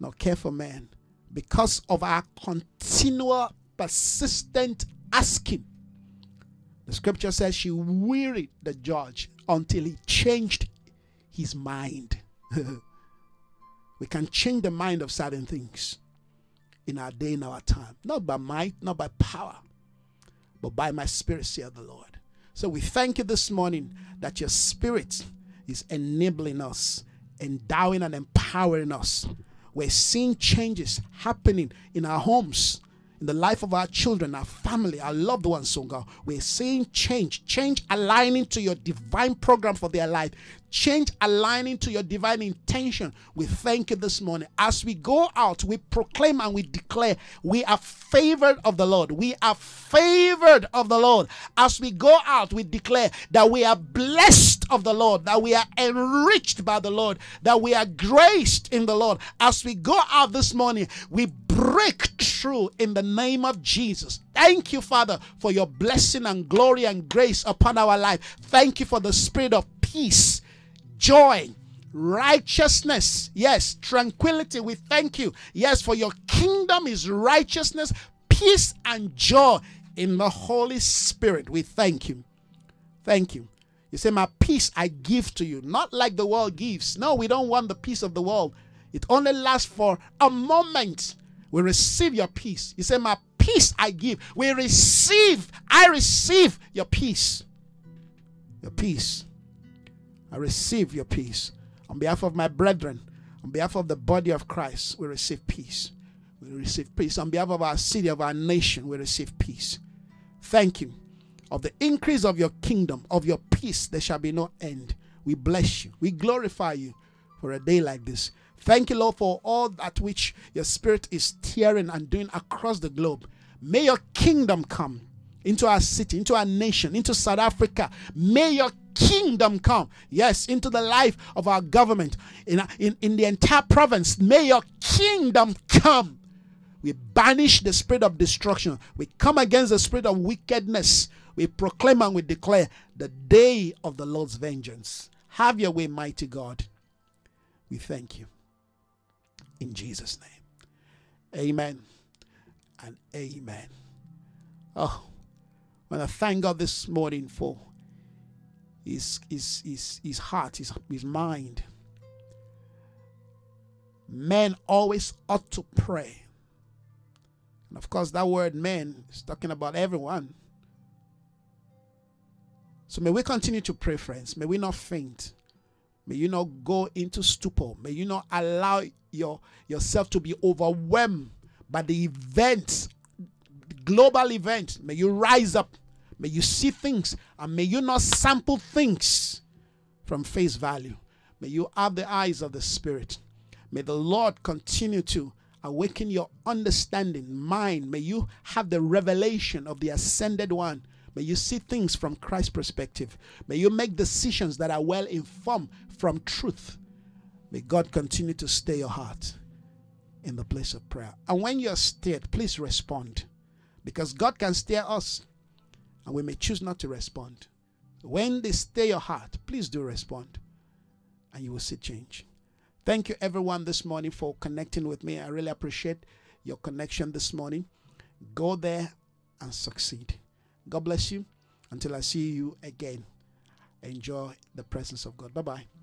nor care for man, because of our continual, persistent asking. The scripture says she wearied the judge until he changed his mind. we can change the mind of certain things in our day, in our time. Not by might, not by power, but by my spirit, saith the Lord. So we thank you this morning that your spirit is enabling us, endowing and empowering us. We're seeing changes happening in our homes, in the life of our children, our family, our loved ones, so God. We're seeing change, change aligning to your divine program for their life, change aligning to your divine intention. We thank you this morning. As we go out, we proclaim and we declare we are favored of the Lord. We are favored of the Lord. As we go out, we declare that we are blessed of the Lord, that we are enriched by the Lord, that we are graced in the Lord. As we go out this morning, we break through in the name of Jesus. Thank you, Father, for your blessing and glory and grace upon our life. Thank you for the spirit of peace joy, righteousness, yes, tranquility. We thank you, yes, for your kingdom is righteousness, peace, and joy in the Holy Spirit. We thank you. Thank you. You say, My peace I give to you, not like the world gives. No, we don't want the peace of the world. It only lasts for a moment. We receive your peace. You say, My peace I give. We receive, I receive your peace. Your peace. I receive your peace. On behalf of my brethren, on behalf of the body of Christ, we receive peace. We receive peace. On behalf of our city, of our nation, we receive peace. Thank you. Of the increase of your kingdom, of your peace, there shall be no end. We bless you. We glorify you for a day like this. Thank you, Lord, for all that which your spirit is tearing and doing across the globe. May your kingdom come into our city, into our nation, into South Africa. May your kingdom come. Yes, into the life of our government, in, in, in the entire province. May your kingdom come. We banish the spirit of destruction. We come against the spirit of wickedness. We proclaim and we declare the day of the Lord's vengeance. Have your way, mighty God. We thank you. In Jesus' name. Amen and amen. Oh, when I thank God this morning for his, his, his, his heart, his, his mind. Men always ought to pray. And of course, that word men is talking about everyone. So may we continue to pray, friends. May we not faint. May you not go into stupor. May you not allow your, yourself to be overwhelmed by the events, global event. May you rise up May you see things and may you not sample things from face value. May you have the eyes of the Spirit. May the Lord continue to awaken your understanding, mind. May you have the revelation of the ascended one. May you see things from Christ's perspective. May you make decisions that are well informed from truth. May God continue to stay your heart in the place of prayer. And when you're stirred, please respond because God can steer us and we may choose not to respond. When they stay your heart, please do respond and you will see change. Thank you, everyone, this morning for connecting with me. I really appreciate your connection this morning. Go there and succeed. God bless you. Until I see you again, enjoy the presence of God. Bye bye.